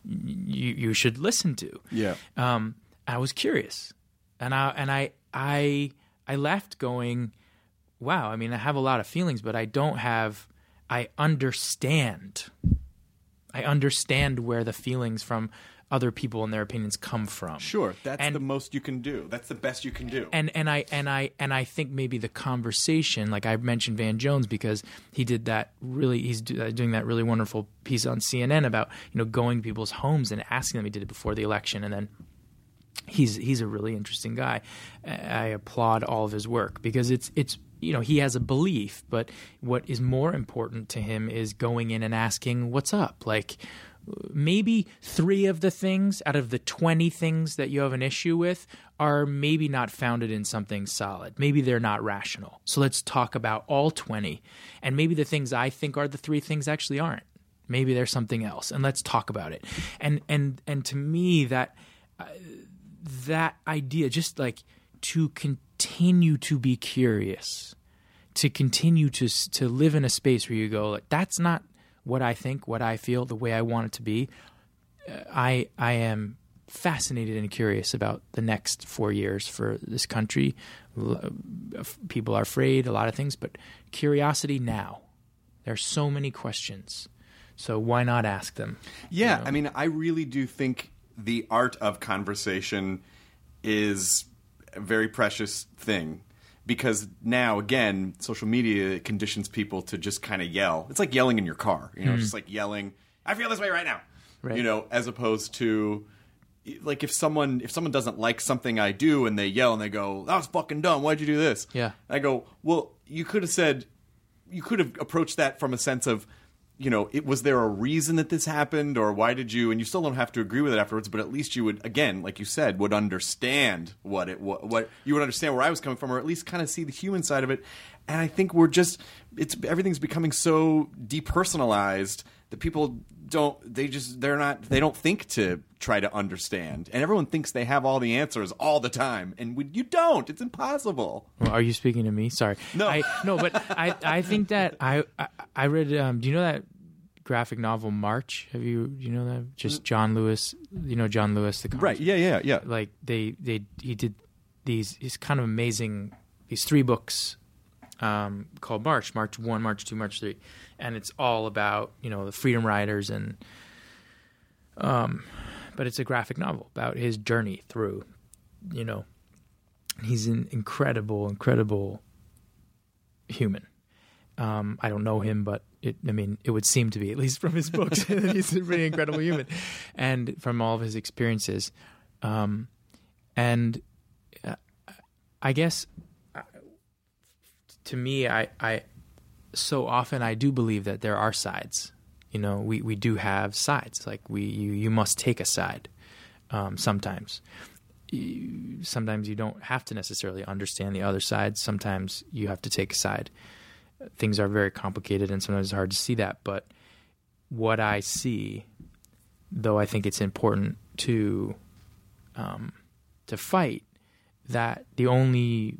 Speaker 4: you you should listen to.
Speaker 2: Yeah.
Speaker 4: Um, I was curious, and I and I I I left going, wow. I mean, I have a lot of feelings, but I don't have. I understand. I understand where the feelings from other people and their opinions come from.
Speaker 2: Sure, that's
Speaker 4: And-
Speaker 2: the most you can do. That's the best you can do.
Speaker 4: and and I and I and I think maybe the conversation, like I mentioned Van Jones because he did that really, he's uh, doing that really wonderful piece on CNN about you know going to people's homes and asking them. He did it before the election, and then he's he's a really interesting guy. I applaud all of his work because it's it's you know he has a belief, but what is more important to him is going in and asking what's up, like. Maybe three of the things out of the 20 things that you have an issue with are maybe not founded in something solid. Maybe they're not rational. So let's talk about all 20. And maybe the things I think are the three things actually aren't. Maybe there's something else. And let's talk about it. And and and to me that uh, that idea just like to continue to be curious to continue to to live in a space where you go like that's not what I think what I feel the way I want it to be Uh, I I am fascinated and curious about the next 4 years for this country. Uh, people are afraid a lot of things but curiosity now. There are so many questions. So why not ask them?
Speaker 2: Yeah, I mean, I really do think the art of conversation is a very precious thing because now, again, social media conditions people to just kind of yell. It's like yelling in your car, you know, hmm. just like yelling, "I feel this way right now,"
Speaker 4: Right.
Speaker 2: you know, as opposed to like if someone if someone doesn't like something I do and they yell and they go, "That was fucking dumb. Why'd you do this?"
Speaker 4: Yeah.
Speaker 2: I go, "Well, you could have said." you could have approached that from a sense of you know it was there a reason that this happened or why did you and you still don't have to agree with it afterwards but at least you would again like you said would understand what it what, what you would understand where I was coming from or at least kind of see the human side of it. And I think we're just it's everything's becoming so depersonalized that people don't they just they're not they don't think to try to understand and everyone thinks they have all the answers all the time and we, you don't it's impossible
Speaker 4: Well, are you speaking to me? Sorry.
Speaker 2: No.
Speaker 4: I, no, but I, I think that I, I, I read. Um, do you know that graphic novel March? Have you, do you know that? Just John Lewis. You know John Lewis, the comic-
Speaker 2: right yeah yeah yeah
Speaker 4: Like they, they, he did these. he's kind of amazing. These three books um, called March, March One, March Two, March Three, and it's all about you know the Freedom Riders and, um, but it's a graphic novel about his journey through, you know, he's an incredible, incredible human. Um, I don't know him, but it, I mean, it would seem to be, at least from his books, [laughs] he's a pretty incredible human, and from all of his experiences. Um, and uh, I guess to me, I, I so often I do believe that there are sides. You know, we, we do have sides. Like we, you, you must take a side um, sometimes sometimes you don't have to necessarily understand the other side. Sometimes you have to take a side. Things are very complicated, and sometimes it's hard to see that. But what I see, though, I think it's important to um, to fight. That the only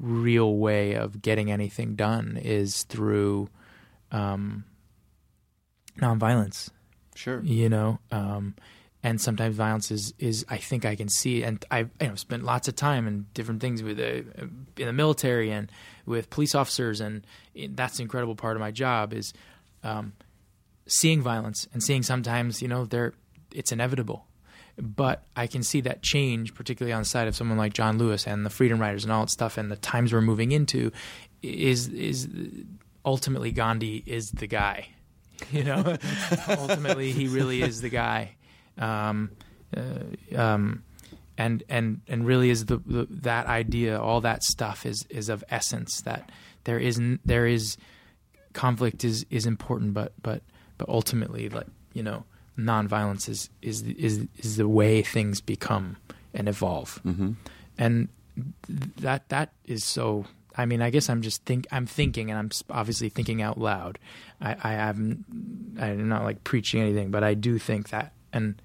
Speaker 4: real way of getting anything done is through um, nonviolence.
Speaker 2: Sure.
Speaker 4: You know um, and sometimes violence is is I think I can see, and I've you know spent lots of time in different things with the in the military and with police officers, and that's an incredible part of my job is um, seeing violence and seeing sometimes you know there it's inevitable but I can see that change, particularly on the side of someone like John Lewis and the Freedom Riders and all that stuff, and the times we're moving into, is is ultimately Gandhi is the guy, [laughs] you know. ultimately, he really is the guy, um, uh, um, and and and really is the, the that idea, all that stuff is is of essence that there is there is conflict is is important, but but but ultimately, like you know nonviolence is is is is the way things become and evolve, mm-hmm. and that that is so. I mean, I guess I'm just think I'm thinking, and I'm obviously thinking out loud. I, I am I'm not like preaching anything, but I do think that, and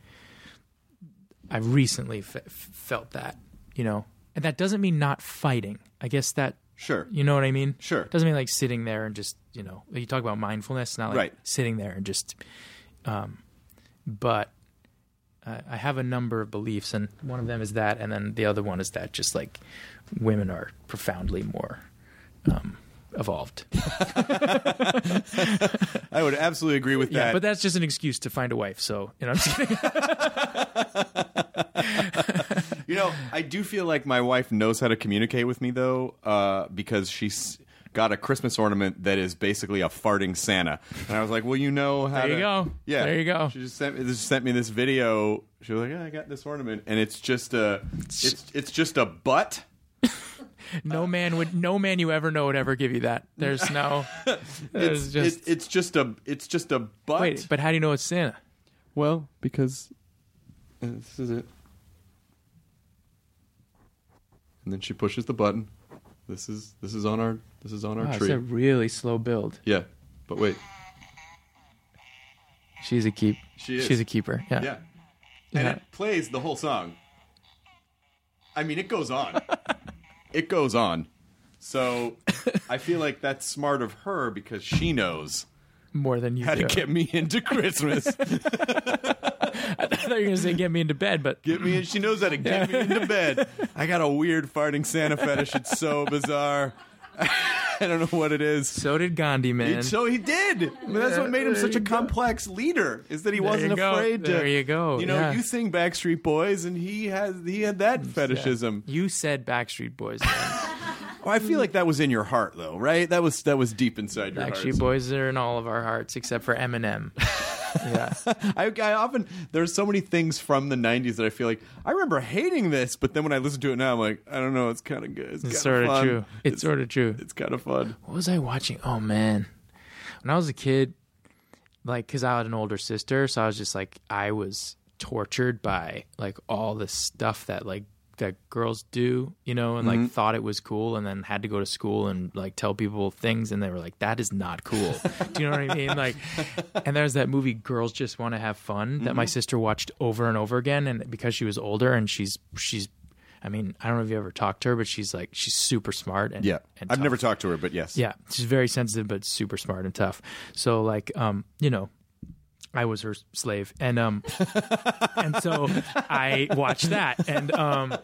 Speaker 4: I've recently f- felt that, you know, and that doesn't mean not fighting. I guess that
Speaker 2: Sure.
Speaker 4: You know what I mean?
Speaker 2: Sure.
Speaker 4: It Doesn't mean like sitting there and just, you know, you talk about mindfulness, not like
Speaker 2: Right.
Speaker 4: sitting there and just, um, but uh, I have a number of beliefs, and one of them is that, and then the other one is that just like women are profoundly more um, evolved. [laughs]
Speaker 2: I would absolutely agree with
Speaker 4: Yeah,
Speaker 2: that.
Speaker 4: but that's just an excuse to find a wife. So you know, I'm just kidding. [laughs]
Speaker 2: You know, I do feel like my wife knows how to communicate with me though, uh, because she's got a Christmas ornament that is basically a farting Santa, and I was like, "Well, you know how."
Speaker 4: There you go.
Speaker 2: Yeah,
Speaker 4: There you go.
Speaker 2: She just sent me, just sent me this video. She was like, "Yeah, I got this ornament, and it's just a, it's it's just a butt." [laughs]
Speaker 4: no man would, no man you ever know would ever give you that. There's no, [laughs] there's
Speaker 2: It's
Speaker 4: just
Speaker 2: it, it's just a it's just a butt.
Speaker 4: wait. But how do you know it's Santa?
Speaker 2: well, because uh, this is it. And then she pushes the button. This is this is on our this is on our
Speaker 4: Wow, it's a really slow build.
Speaker 2: Yeah, but wait.
Speaker 4: She's a keep.
Speaker 2: She is.
Speaker 4: She's a keeper. Yeah.
Speaker 2: Yeah. And
Speaker 4: Yeah.
Speaker 2: it plays the whole song. I mean, it goes on. [laughs] it goes on. So I feel like that's smart of her because she knows
Speaker 4: More than you
Speaker 2: how
Speaker 4: do.
Speaker 2: to get me into Christmas. [laughs]
Speaker 4: I thought you were gonna say get me into bed, but
Speaker 2: get me in. She knows how to get me into bed. [laughs] I got a weird farting Santa fetish. It's so bizarre. [laughs] I don't know what it is.
Speaker 4: so did Gandhi, man.
Speaker 2: So he did. But that's what made him such a complex leader. Is that he wasn't
Speaker 4: you go.
Speaker 2: afraid to.
Speaker 4: There you go.
Speaker 2: You know,
Speaker 4: Yeah.
Speaker 2: you sing Backstreet Boys, and he has he had that fetishism.
Speaker 4: you said Backstreet Boys. Man. [laughs]
Speaker 2: Oh, I feel like that was in your heart, though, right? That was that was deep inside your
Speaker 4: Backstreet
Speaker 2: heart.
Speaker 4: Boys are in all of our hearts except for Eminem. [laughs] yeah. [laughs]
Speaker 2: I, I often there's so many things from the '90s that I feel like I remember hating this, but then when I listen to it now, I'm like, I don't know, it's kind of good. It's,
Speaker 4: It's sort of true. It's, sort of true.
Speaker 2: It's kind of fun.
Speaker 4: What was I watching? Oh man, when I was a kid, like, cause I had an older sister, so I was just like, I was tortured by like all the stuff that like that girls do, you know, and like thought it was cool, and then had to go to school and like tell people things, and they were like, that is not cool. [laughs] do you know what I mean? Like, and there's that movie Girls Just Want to Have Fun that my sister watched over and over again, and because she was older and she's she's. I mean, I don't know if you ever talked to her, but she's like she's super smart and
Speaker 2: Yeah,
Speaker 4: and
Speaker 2: I've
Speaker 4: tough.
Speaker 2: never talked to her, but yes.
Speaker 4: Yeah, she's very sensitive but super smart and tough. So like, um, you know, I was her slave, and um, [laughs] and so I watched that, and um,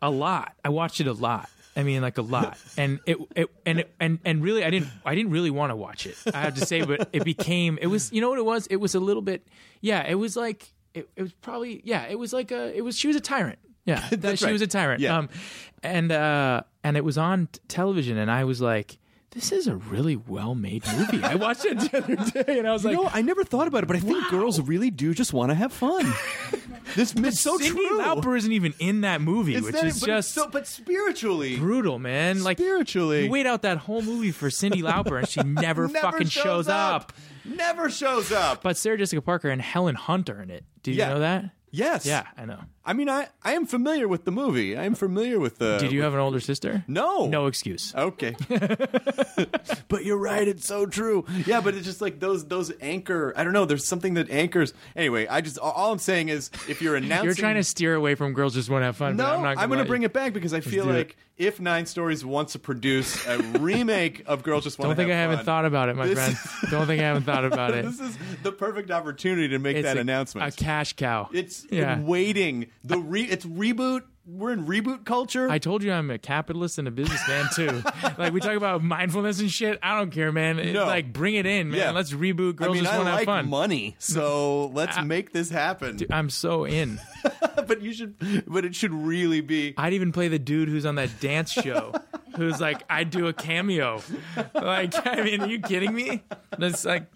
Speaker 4: a lot. I watched it a lot. I mean, like a lot, and it, it and it, and and really, I didn't, I didn't really want to watch it. I have to say, but it became, it was, you know what it was? It was a little bit, yeah, it was like, it, it was probably, yeah, it was like a, it was, she was a tyrant. Yeah, [laughs] that, she
Speaker 2: right.
Speaker 4: was a tyrant.
Speaker 2: Yeah.
Speaker 4: Um, and uh, and it was on t- television, and I was like, this is a really well made movie. I watched it the other day, and I was like,
Speaker 2: no, I never thought about it, but I think girls really do just want to have fun. [laughs] this is so
Speaker 4: Cyndi
Speaker 2: true.
Speaker 4: Lauper isn't even in that movie,
Speaker 2: It's
Speaker 4: which
Speaker 2: that-
Speaker 4: is
Speaker 2: but
Speaker 4: just
Speaker 2: so, but spiritually,
Speaker 4: brutal, man. Like
Speaker 2: spiritually,
Speaker 4: you wait out that whole movie for Cyndi Lauper, and she [laughs] never,
Speaker 2: never
Speaker 4: fucking shows up.
Speaker 2: Never shows up.
Speaker 4: But Sarah Jessica Parker and Helen Hunt are in it.
Speaker 2: Yeah.
Speaker 4: you know that?
Speaker 2: yes,
Speaker 4: Yeah, I know.
Speaker 2: I mean, I, I am familiar with the movie. I am familiar with the.
Speaker 4: Did you have an older sister?
Speaker 2: No.
Speaker 4: No excuse.
Speaker 2: Okay. [laughs] [laughs] but you're right, it's so true. Yeah, but it's just like those those anchor I don't know, there's something that anchors anyway, I just all- I'm saying is if you're announcing [laughs]
Speaker 4: You're trying to steer away from girls just want to have fun.
Speaker 2: No,
Speaker 4: but I'm
Speaker 2: I'm, going to bring
Speaker 4: you.
Speaker 2: it back because I feel
Speaker 4: do it.
Speaker 2: like if Nine Stories wants to produce a remake of Girls Just Want
Speaker 4: Don't
Speaker 2: to don't
Speaker 4: think I
Speaker 2: Have
Speaker 4: haven't
Speaker 2: Fun,
Speaker 4: thought about it, my
Speaker 2: This
Speaker 4: friend. Don't think I haven't thought about it.
Speaker 2: This is the perfect opportunity to make
Speaker 4: It's
Speaker 2: that
Speaker 4: a,
Speaker 2: announcement.
Speaker 4: A cash cow.
Speaker 2: it's
Speaker 4: yeah.
Speaker 2: waiting. The re- it's reboot. We're in reboot culture.
Speaker 4: I told you I'm a capitalist and a businessman too. [laughs] like we talk about mindfulness and shit. I don't care, man. It's
Speaker 2: No.
Speaker 4: like bring it in, man.
Speaker 2: Yeah.
Speaker 4: Let's reboot.
Speaker 2: I
Speaker 4: Girls
Speaker 2: mean,
Speaker 4: just
Speaker 2: I
Speaker 4: want to
Speaker 2: like
Speaker 4: have fun.
Speaker 2: money, so [laughs] let's make this happen.
Speaker 4: I'm so in. [laughs]
Speaker 2: but you should. But it should really be.
Speaker 4: I'd even play the dude who's on that dance show, who's like, I'd do a cameo. Like, I mean, are you kidding me? That's like,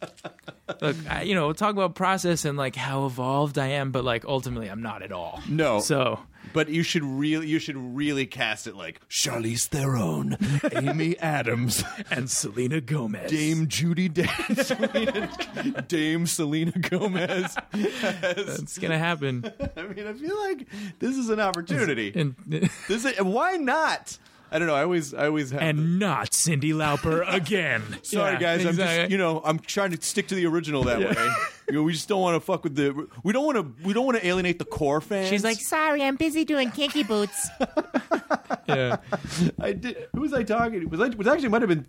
Speaker 4: look, I, you know, we'll talk about process and like how evolved I am, but like ultimately, I'm not at all.
Speaker 2: No.
Speaker 4: So
Speaker 2: But you should really, you should really cast it like Charlize Theron, [laughs] Amy Adams,
Speaker 4: and Selena Gomez.
Speaker 2: Dame Judi Dench, [laughs] Selena- Dame Selena Gomez.
Speaker 4: It's gonna happen. [laughs]
Speaker 2: I mean, I feel like this is an opportunity.
Speaker 4: And
Speaker 2: This is, why not? I don't know. I always, I always have.
Speaker 4: and not Cyndi Lauper [laughs] again.
Speaker 2: Sorry,
Speaker 4: Yeah,
Speaker 2: guys. I'm
Speaker 4: exactly.
Speaker 2: just, you know, I'm trying to stick to the original that way. You know, we just don't want to fuck with the. We don't want to. We don't want to alienate the core fans.
Speaker 6: She's like, sorry, I'm busy doing kinky boots. [laughs]
Speaker 4: yeah.
Speaker 2: I did. Who was I talking? to? Was I? Was actually might have been.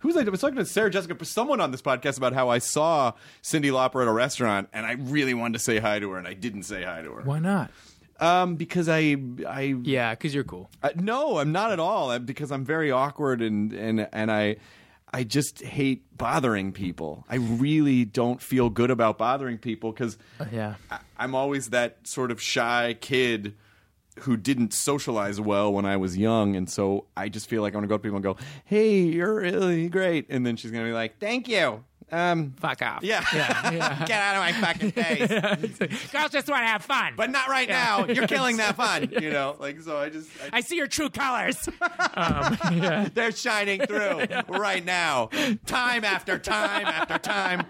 Speaker 2: Who was I? I was talking to Sarah Jessica, someone on this podcast about how I saw Cyndi Lauper at a restaurant, and I really wanted to say hi to her, and I didn't say hi to her.
Speaker 4: Why not?
Speaker 2: Um, because I, I,
Speaker 4: Yeah, because you're cool.
Speaker 2: I- no, I'm not at all. Because I'm very awkward, and and and I, I just hate bothering people. I really don't feel good about bothering people because
Speaker 4: Yeah.
Speaker 2: I'm always that sort of shy kid who didn't socialize well when I was young, and so I just feel like I want to go to people and go, "Hey, you're really great," and then she's gonna be like, "Thank you." Um,
Speaker 4: Fuck off.
Speaker 2: yeah, [laughs]
Speaker 6: Get out of my fucking [laughs] face.
Speaker 4: Girls just want to have fun.
Speaker 2: but not right now. You're killing that [laughs] fun, you know. Like so, I just I,
Speaker 6: I see your true colors.
Speaker 2: Yeah, they're shining through right now, time after time after time.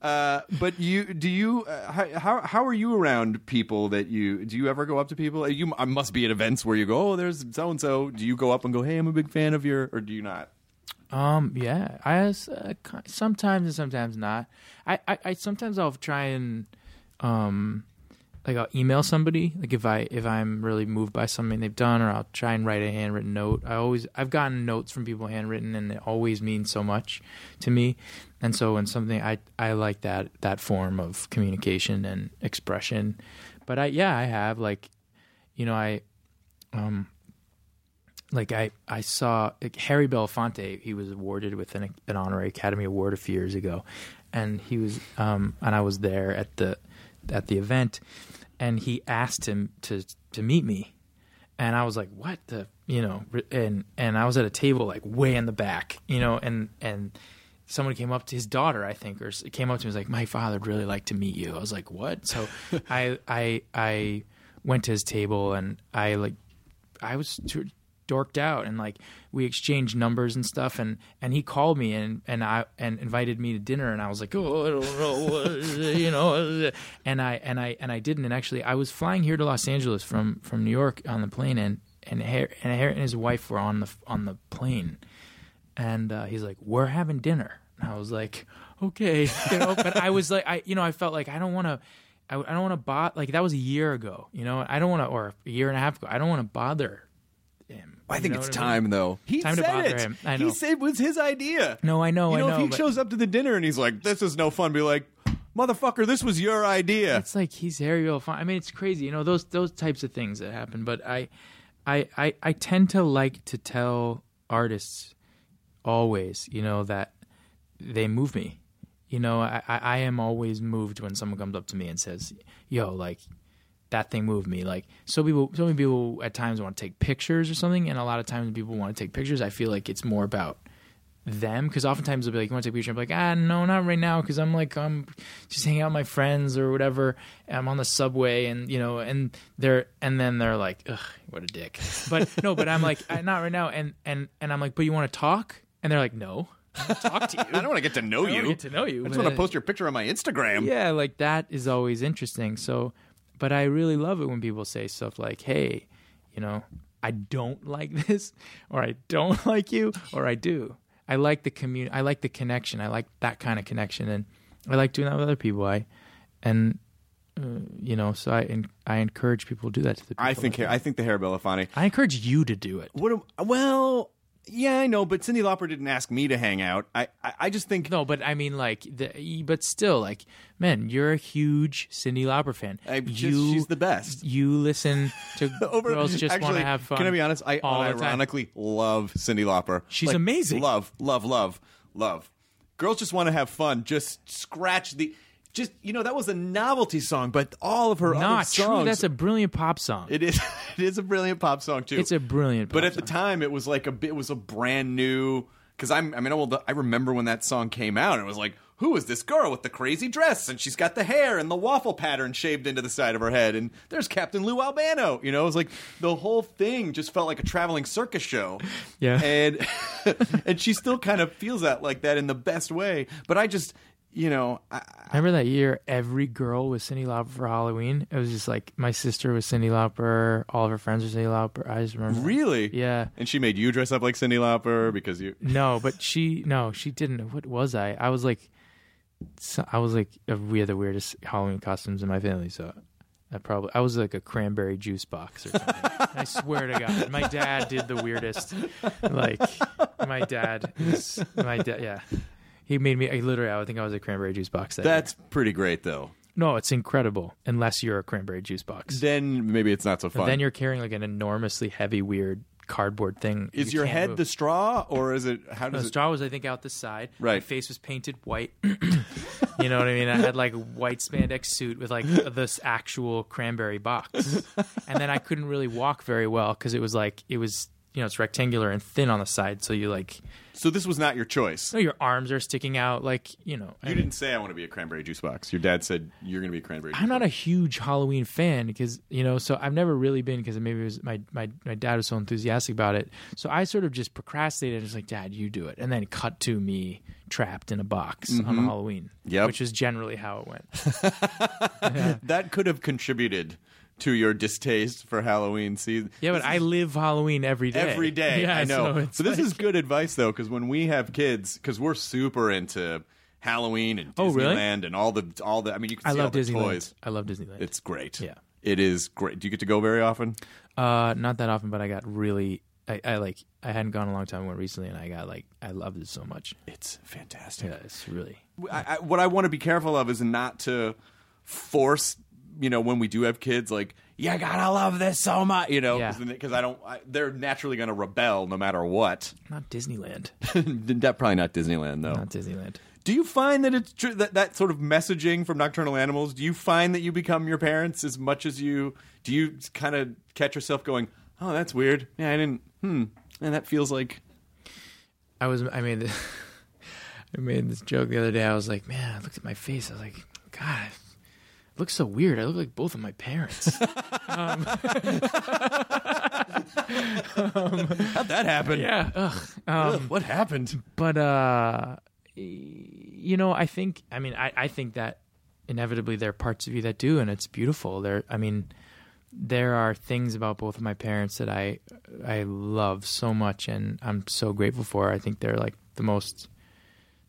Speaker 2: Uh, but you do you uh, how- how how are you around people that you do you ever go up to people you I must be at events where you go oh there's so and so do you go up and go hey I'm a big fan of your or do you not
Speaker 4: Um, yeah, I uh, sometimes and sometimes not. I, I, I sometimes I'll try and um, like I'll email somebody like if I if I'm really moved by something they've done, or I'll try and write a handwritten note. I always I've gotten notes from people handwritten, and it always means so much to me. And so when something I I like that that form of communication and expression. But I yeah I have like you know I um like I, I saw like Harry Belafonte. He was awarded with an, an honorary Academy Award a few years ago, and he was um, and I was there at the at the event, and he asked him to to meet me, and I was like, what the you know, and and I was at a table like way in the back, you know, and and someone came up to his daughter, I think, or came up to me and was like, my father would really like to meet you. I was like, what? So [laughs] I I I went to his table and I like I was dorked out and like we exchanged numbers and stuff and and he called me and and I and invited me to dinner and I was like oh I don't know [laughs] you know. And I and I and I didn't and actually I was flying here to Los Angeles from from New York on the plane and and Harry, and and his wife were on the on the plane. And uh, he's like we're having dinner. And I was like okay. [laughs] You know but I was like I you know I felt like I don't want to I, I don't want to bother like that was a year ago you know? I don't want to or a year and a half ago I don't want to bother
Speaker 2: I
Speaker 4: You
Speaker 2: think
Speaker 4: know
Speaker 2: it's
Speaker 4: what I mean?
Speaker 2: time though he
Speaker 4: Time to
Speaker 2: said
Speaker 4: bother
Speaker 2: it
Speaker 4: him. I know.
Speaker 2: he said it was his idea
Speaker 4: No, I know,
Speaker 2: you know,
Speaker 4: I know.
Speaker 2: if he
Speaker 4: but
Speaker 2: shows up to the dinner and he's like this is no fun be like motherfucker this was your idea
Speaker 4: it's like he's Harry Belafonte. I mean, it's crazy, you know those those types of things that happen. But I, I, I, I tend to like to tell artists always, you know, that they move me. You know, I, I I am always moved when someone comes up to me and says, "Yo, like." That thing moved me. Like so, people, so many people at times want to take pictures or something, and a lot of times when people want to take pictures, I feel like it's more about them because oftentimes they'll be like, "You want to take a picture?" I'm like, "Ah, no, not right now," because I'm like, I'm just hanging out with my friends or whatever. I'm on the subway, and you know, and they're and then they're like, "Ugh, what a dick." But no, but I'm like, "Ah, not right now, and and and I'm like, "But you want to talk?" And they're like, "No, talk to [laughs] you.
Speaker 2: I don't want to get to know
Speaker 4: I
Speaker 2: you
Speaker 4: get to know you.
Speaker 2: I just want to post your picture on my Instagram
Speaker 4: yeah, like that is always interesting. So, but I really love it when people say stuff like, "Hey, you know, I don't [laughs] like this, or I don't [laughs] like you, or I do." I like the commun. I like the connection. I like that kind of connection, and I like doing that with other people. I and uh, you know, so I en- I encourage people to do that to the. People
Speaker 2: I think I think the Harry Belafonte.
Speaker 4: I encourage you to do it.
Speaker 2: What? am- Well, yeah, I know, but Cyndi Lauper didn't ask me to hang out. I I, I just think
Speaker 4: No, but I mean, like, the, but still, like, man, you're a huge Cyndi Lauper fan.
Speaker 2: I just-
Speaker 4: you,
Speaker 2: she's the best.
Speaker 4: You listen to [laughs]
Speaker 2: Over-
Speaker 4: girls just want to have fun.
Speaker 2: Can I be honest? I
Speaker 4: all the time.
Speaker 2: ironically love Cyndi Lauper.
Speaker 4: She's
Speaker 2: Like,
Speaker 4: amazing.
Speaker 2: Love, love, love, love. Girls just want to have fun. Just scratch the. Just you know, that was a novelty song, but all of her other songs.
Speaker 4: true. That's a brilliant pop song.
Speaker 2: It is. [laughs] It is a brilliant pop song too.
Speaker 4: it's a brilliant.
Speaker 2: But at the time, it was like a bit. It was a brand new. Because I'm. I mean, well, I remember when that song came out, and it was like, who is this girl with the crazy dress? And she's got the hair and the waffle pattern shaved into the side of her head. And there's Captain Lou Albano. You know, it was like the whole thing just felt like a traveling circus show.
Speaker 4: Yeah.
Speaker 2: And [laughs] and she still kind of feels that like that in the best way. But I just, you know, I,
Speaker 4: Remember that year, every girl was Cyndi Lauper for Halloween. It was just like my sister was Cyndi Lauper, all of her friends were Cyndi Lauper. I just remember.
Speaker 2: really,
Speaker 4: Yeah.
Speaker 2: And she made you dress up like Cyndi Lauper because you.
Speaker 4: No, but she no, she didn't. What was I? I was like, I was like, we had the weirdest Halloween costumes in my family. So I probably I was like a cranberry juice box or something. I swear to God, my dad did the weirdest. Like my dad, my dad, yeah. He made me. I literally, I would think I was a cranberry juice box. That year.
Speaker 2: That's pretty great though.
Speaker 4: no, it's incredible. Unless you're a cranberry juice box,
Speaker 2: Then maybe it's not so fun.
Speaker 4: then you're carrying like an enormously heavy, weird cardboard thing.
Speaker 2: Is
Speaker 4: You
Speaker 2: your head
Speaker 4: move.
Speaker 2: the straw, or is it? How
Speaker 4: The
Speaker 2: does it?
Speaker 4: straw was, I think, out the side. My
Speaker 2: Right.
Speaker 4: face was painted white. [coughs] you know what I mean? I had like a white spandex suit with like this actual cranberry box, and then I couldn't really walk very well because it was like it was you know it's rectangular and thin on the side, so you like
Speaker 2: So this was not your choice.
Speaker 4: no, your arms are sticking out like you know.
Speaker 2: You didn't say I want to be a cranberry juice box. Your dad said you're going to be a cranberry.
Speaker 4: I'm not
Speaker 2: box.
Speaker 4: a huge Halloween fan because you know, so I've never really been because maybe it was my, my my dad was so enthusiastic about it. So I sort of just procrastinated. And just like, Dad, you do it, and then cut to me trapped in a box on Halloween.
Speaker 2: Mm-hmm. Yep.
Speaker 4: which is generally how it went. [laughs] [laughs]
Speaker 2: That could have contributed to your distaste for Halloween season.
Speaker 4: Yeah, but I live Halloween every day.
Speaker 2: every day. [laughs]
Speaker 4: Yeah,
Speaker 2: I know.
Speaker 4: So,
Speaker 2: So, this
Speaker 4: like-
Speaker 2: is good advice though, because when we have kids, because we're super into Halloween and
Speaker 4: Oh, really?
Speaker 2: Disneyland and all the all the. I mean, you can
Speaker 4: I
Speaker 2: see all
Speaker 4: love
Speaker 2: the
Speaker 4: Disneyland.
Speaker 2: toys.
Speaker 4: I love Disneyland.
Speaker 2: It's great.
Speaker 4: Yeah.
Speaker 2: it is great. Do you get to go very often?
Speaker 4: uh, not that often, but I got really. I, I like. I hadn't gone a long time. I went recently, and I got like. I loved it so much.
Speaker 2: It's fantastic.
Speaker 4: Yeah, it's really.
Speaker 2: I, I, what I want to be careful of is not to force, you know, when we do have kids, like you gotta love this so much, you know, because I don't. I, they're naturally going to rebel no matter what.
Speaker 4: Not Disneyland. [laughs]
Speaker 2: that probably not Disneyland though.
Speaker 4: Not Disneyland.
Speaker 2: Do you find that it's true that that sort of messaging from Nocturnal Animals? Do you find that you become your parents as much as you? Do you kind of catch yourself going, "Oh, that's weird. Yeah, I didn't. Hmm. And that feels like."
Speaker 4: I was. I made. This, [laughs] I made this joke the other day. I was like, man, I looked at my face. I was like, God, it looks so weird. I look like both of my parents. [laughs] [laughs]
Speaker 2: How'd that happen?
Speaker 4: yeah. Ugh.
Speaker 2: Ugh, what happened?
Speaker 4: but uh you know i think i mean I, I think that inevitably there are parts of you that do and it's beautiful there i mean there are things about both of my parents that i i love so much and i'm so grateful for i think they're like the most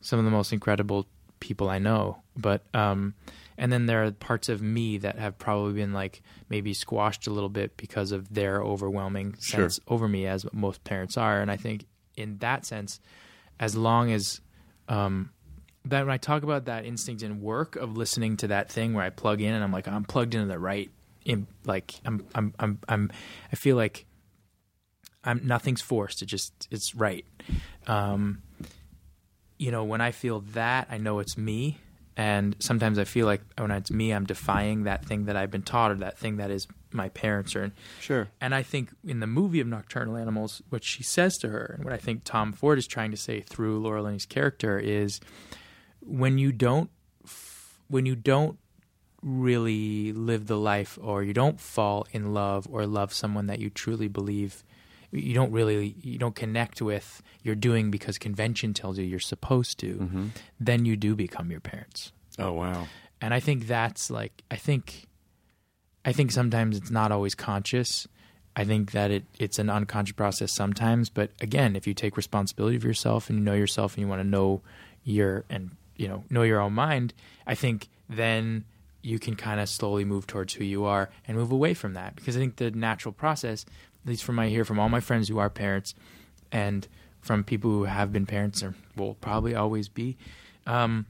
Speaker 4: some of the most incredible people i know but um and then there are parts of me that have probably been like maybe squashed a little bit because of their overwhelming
Speaker 2: Sure.
Speaker 4: sense over me as most parents are. And i think in that sense as long as um, that when I talk about that instinct in work of listening to that thing where I plug in and I'm like I'm plugged into the right in like I'm I'm I'm I'm I feel like I'm nothing's forced. It just it's right. Um you know when I feel that I know it's me and sometimes I feel like when it's me I'm defying that thing that I've been taught or that thing that is my parents or
Speaker 2: Sure.
Speaker 4: and I think in the movie of Nocturnal Animals, what she says to her, and what I think Tom Ford is trying to say through Laura Linney's character is, when you don't, f- when you don't really live the life, or you don't fall in love or love someone that you truly believe, you don't really, you don't connect with. You're doing because convention tells you you're supposed to. Mm-hmm. Then you do become your parents.
Speaker 2: Oh wow.
Speaker 4: And I think that's like I think I I think sometimes it's not always conscious. I think that it it's an unconscious process sometimes, but again, if you take responsibility of yourself and you know yourself and you want to know your and you know know your own mind, I think then you can kind of slowly move towards who you are and move away from that because I think the natural process, at least from my hear from all my friends who are parents and from people who have been parents or will probably always be, um,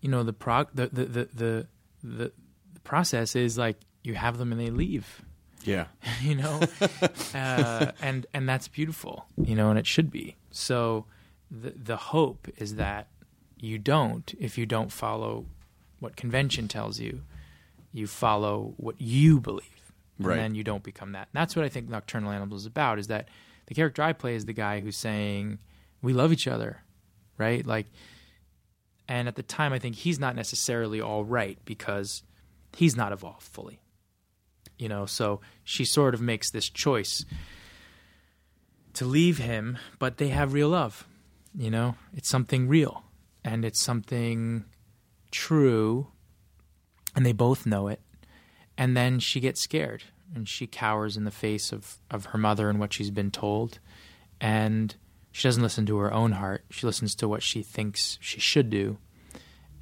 Speaker 4: you know the prog the the the the, the, the process is like you have them and they leave.
Speaker 2: Yeah. [laughs]
Speaker 4: you know? [laughs] Uh, and and that's beautiful you know and it should be. So the the hope is that you don't if you don't follow what convention tells you you follow what you believe
Speaker 2: Right.
Speaker 4: and then you don't become that. And that's what i think nocturnal animals is about is that the character i play is the guy who's saying we love each other right? Like and at the time i think he's not necessarily all right because he's not evolved fully you know? So she sort of makes this choice to leave him but they have real love you know? It's something real and it's something true and they both know it and then she gets scared and she cowers in the face of, of her mother and what she's been told. And she doesn't listen to her own heart. She listens to what she thinks she should do.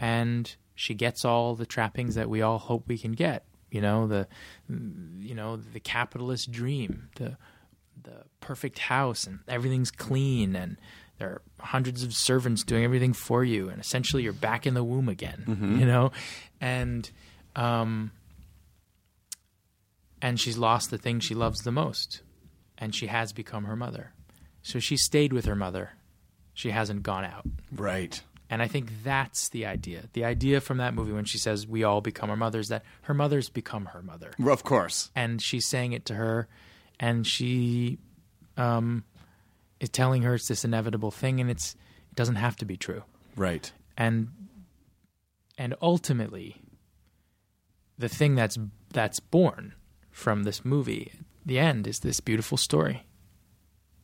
Speaker 4: And she gets all the trappings that we all hope we can get. You know the you know the capitalist dream the the perfect house and everything's clean and there are hundreds of servants doing everything for you and essentially you're back in the womb again you know? And um and she's lost the thing she loves the most and she has become her mother so she stayed with her mother she hasn't gone out
Speaker 2: Right.
Speaker 4: and I think that's the idea. The idea from that movie when she says we all become our mothers, that her mother's become her mother.
Speaker 2: Of course.
Speaker 4: And she's saying it to her and she um is telling her it's this inevitable thing and it's it doesn't have to be true.
Speaker 2: Right.
Speaker 4: And and ultimately the thing that's that's born from this movie, the end is this beautiful story.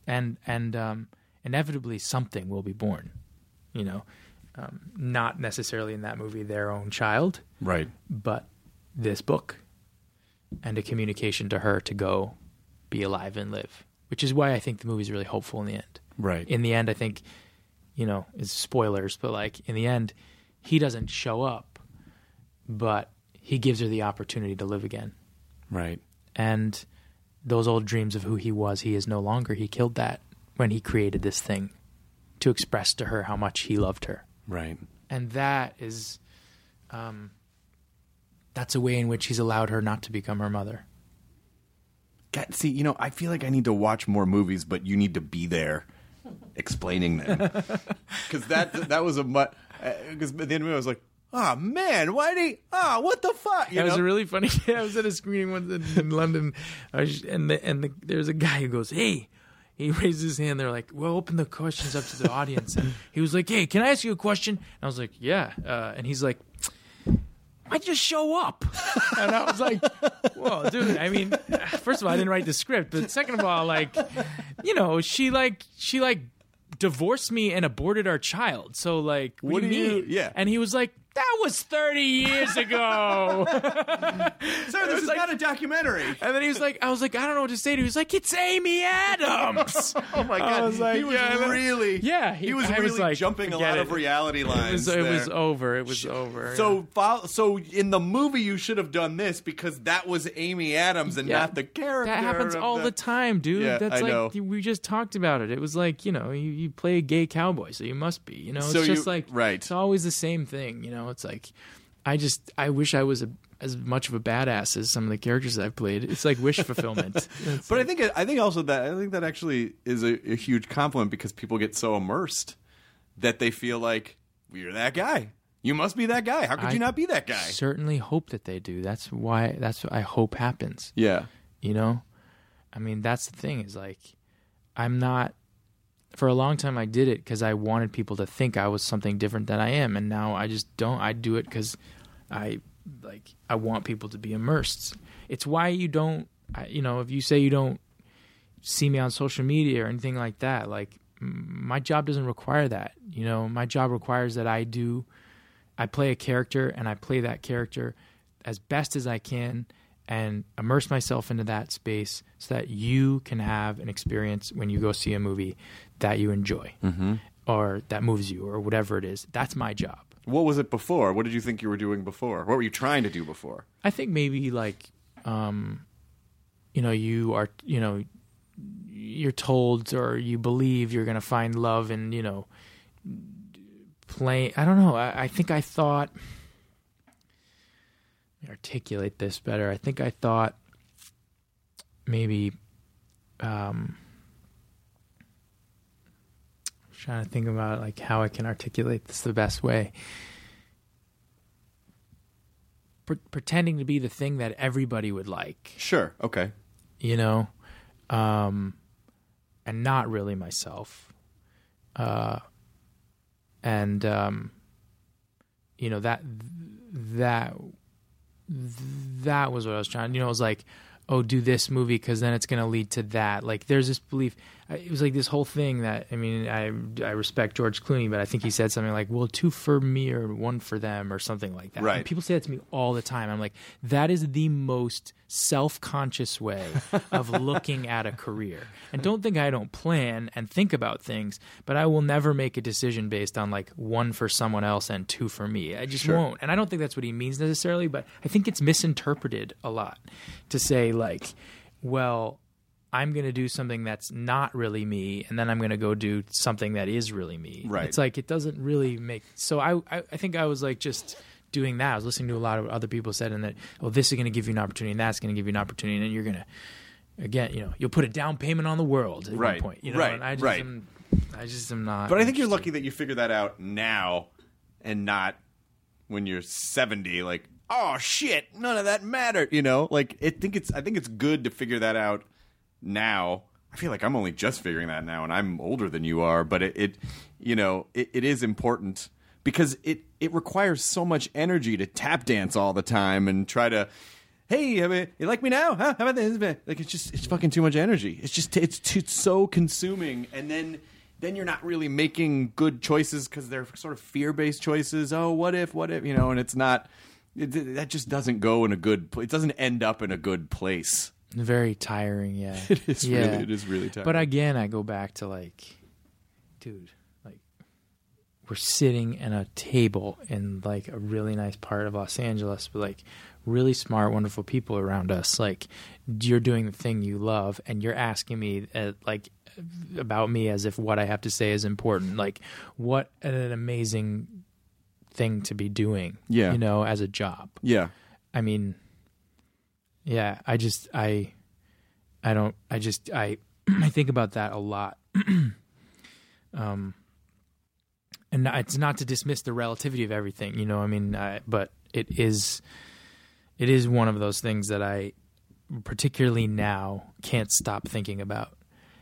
Speaker 4: And and um inevitably something will be born. You know, um, not necessarily in that movie their own child,
Speaker 2: Right.
Speaker 4: but this book and a communication to her to go be alive and live, which is why I think the movie is really hopeful in the end.
Speaker 2: Right.
Speaker 4: In the end, I think, you know, it's spoilers, but like in the end, he doesn't show up, but he gives her the opportunity to live again.
Speaker 2: Right.
Speaker 4: And those old dreams of who he was, he is no longer. He killed that when he created this thing to express to her how much he loved her
Speaker 2: Right.
Speaker 4: and that is um that's a way in which he's allowed her not to become her mother
Speaker 2: God, see, you know, I feel like I need to watch more movies, but you need to be there explaining them. [laughs] Because that that was a much. Because at the end of it, I was like, oh man, why did he? Ah, what the fuck? You
Speaker 4: it was
Speaker 2: a
Speaker 4: really funny [laughs] i was at a screening once in, in london I was, and the, and the, there's a guy who goes hey he raised his hand they're like well open the questions up to the audience and he was like hey can i ask you a question and i was like yeah uh, and he's like I just show up. And I was like, well, dude, I mean, first of all, I didn't write the script, but second of all, like, you know, she like she like divorced me and aborted our child. So like, what,
Speaker 2: What
Speaker 4: do you- mean?
Speaker 2: yeah.
Speaker 4: And he was like, that was 30 years ago. [laughs]
Speaker 2: Sir, this is
Speaker 4: like-
Speaker 2: not a documentary.
Speaker 4: and then he was like, I was like, I don't know what to say to you. He was like, it's Amy Adams. [laughs]
Speaker 2: Oh my
Speaker 4: I
Speaker 2: god,
Speaker 4: was like,
Speaker 2: he was
Speaker 4: yeah,
Speaker 2: really,
Speaker 4: Yeah,
Speaker 2: he,
Speaker 4: he-
Speaker 2: was
Speaker 4: I
Speaker 2: really
Speaker 4: was like,
Speaker 2: jumping a lot
Speaker 4: it.
Speaker 2: of reality
Speaker 4: it
Speaker 2: lines.
Speaker 4: was, it was over. It was over.
Speaker 2: So, fo- so in the movie, you should have done this because that was Amy Adams and
Speaker 4: Yeah.
Speaker 2: not the character.
Speaker 4: That happens all the time, dude.
Speaker 2: Yeah,
Speaker 4: That's
Speaker 2: I
Speaker 4: like
Speaker 2: know.
Speaker 4: we just talked about it. It was like you know you, you play a gay cowboy, so you must be. You know, it's
Speaker 2: So
Speaker 4: just
Speaker 2: you-
Speaker 4: like
Speaker 2: right.
Speaker 4: It's always the same thing. You know, it's like I just I wish I was a, as much of a badass as some of the characters I've played. It's like wish fulfillment. [laughs] It's
Speaker 2: But I think I think also that I think that actually is a, a huge compliment because people get so immersed that they feel like you're that guy. You must be that guy. How could
Speaker 4: I
Speaker 2: you not be that guy?
Speaker 4: certainly hope that they do. That's why. That's what I hope happens.
Speaker 2: Yeah.
Speaker 4: you know i mean that's the thing is like i'm not for a long time i did it because i wanted people to think i was something different than i am. And now i just don't. I do it because i like i want people to be immersed. It's why you don't you know if you say you don't see me on social media or anything like that like my job doesn't require that you know? My job requires that i do i play a character and i play that character as best as I can and immerse myself into that space so that you can have an experience when you go see a movie that you enjoy
Speaker 2: Mm-hmm.
Speaker 4: or that moves you or whatever it is. That's my job.
Speaker 2: What was it before? What did you think you were doing before? What were you trying to do before?
Speaker 4: I think maybe like, um, you know, you are, you know, you're told or you believe you're going to find love and, you know, play. I don't know. I, I think I thought, articulate this better. I think I thought maybe, um, trying to think about like how I can articulate this the best way. Pre- pretending to be the thing that everybody would like,
Speaker 2: Sure. Okay.
Speaker 4: you know, um, and not really myself. Uh, and um, you know that that that was what I was trying. You know, it was like, oh, do this movie because then it's going to lead to that. Like, there's this belief. It was like this whole thing that I mean, I I respect George Clooney, but I think he said something like, "Well, two for me or one for them" or something like that.
Speaker 2: Right.
Speaker 4: And people say that to me all the time. I'm like, that is the most self-conscious way of [laughs] looking at a career. And don't think I don't plan and think about things, but I will never make a decision based on like one for someone else and two for me. I just won't. And I don't think that's what he means necessarily, but I think it's misinterpreted a lot to say like, well, I'm going to do something that's not really me, and then I'm going to go do something that is really me.
Speaker 2: Right.
Speaker 4: It's like it doesn't really make. So I, I, I think I was like just doing that. I was listening to a lot of other people said, and that oh, this is going to give you an opportunity, and that's going to give you an opportunity, and then you're going to, again, you know, you'll put a down payment on the world at
Speaker 2: Right.
Speaker 4: one point. You know,
Speaker 2: Right.
Speaker 4: and I just
Speaker 2: Right.
Speaker 4: am, I just am not.
Speaker 2: But I think you're lucky that you figured that out now and not when you're 70 like, "Oh shit, none of that mattered." You know? Like I think it's I think it's good to figure that out now. I feel like I'm only just figuring that now and I'm older than you are, but it, it you know, it, it is important because it it requires so much energy to tap dance all the time and try to Hey, I mean, you like me now? Huh? How about this? Like it's just it's fucking too much energy. It's just it's it's so consuming, and then then you're not really making good choices because they're sort of fear based choices. Oh, what if? What if? You know, and it's not. It, that just doesn't go in a good. It doesn't end up in a good place.
Speaker 4: Very tiring. Yeah,
Speaker 2: It is
Speaker 4: yeah.
Speaker 2: really. It is really tough.
Speaker 4: But again, I go back to like, dude, like we're sitting at a table in like a really nice part of Los Angeles with like really smart, wonderful people around us. Like you're doing the thing you love, and you're asking me uh, like about me as if what I have to say is important. Like what an amazing thing to be doing.
Speaker 2: Yeah.
Speaker 4: you know, as a job.
Speaker 2: yeah,
Speaker 4: I mean, yeah, I just I I don't I just I I think about that a lot. [clears throat] um and it's not to dismiss the relativity of everything, you know, I mean, I, but it is it is one of those things that I particularly now can't stop thinking about.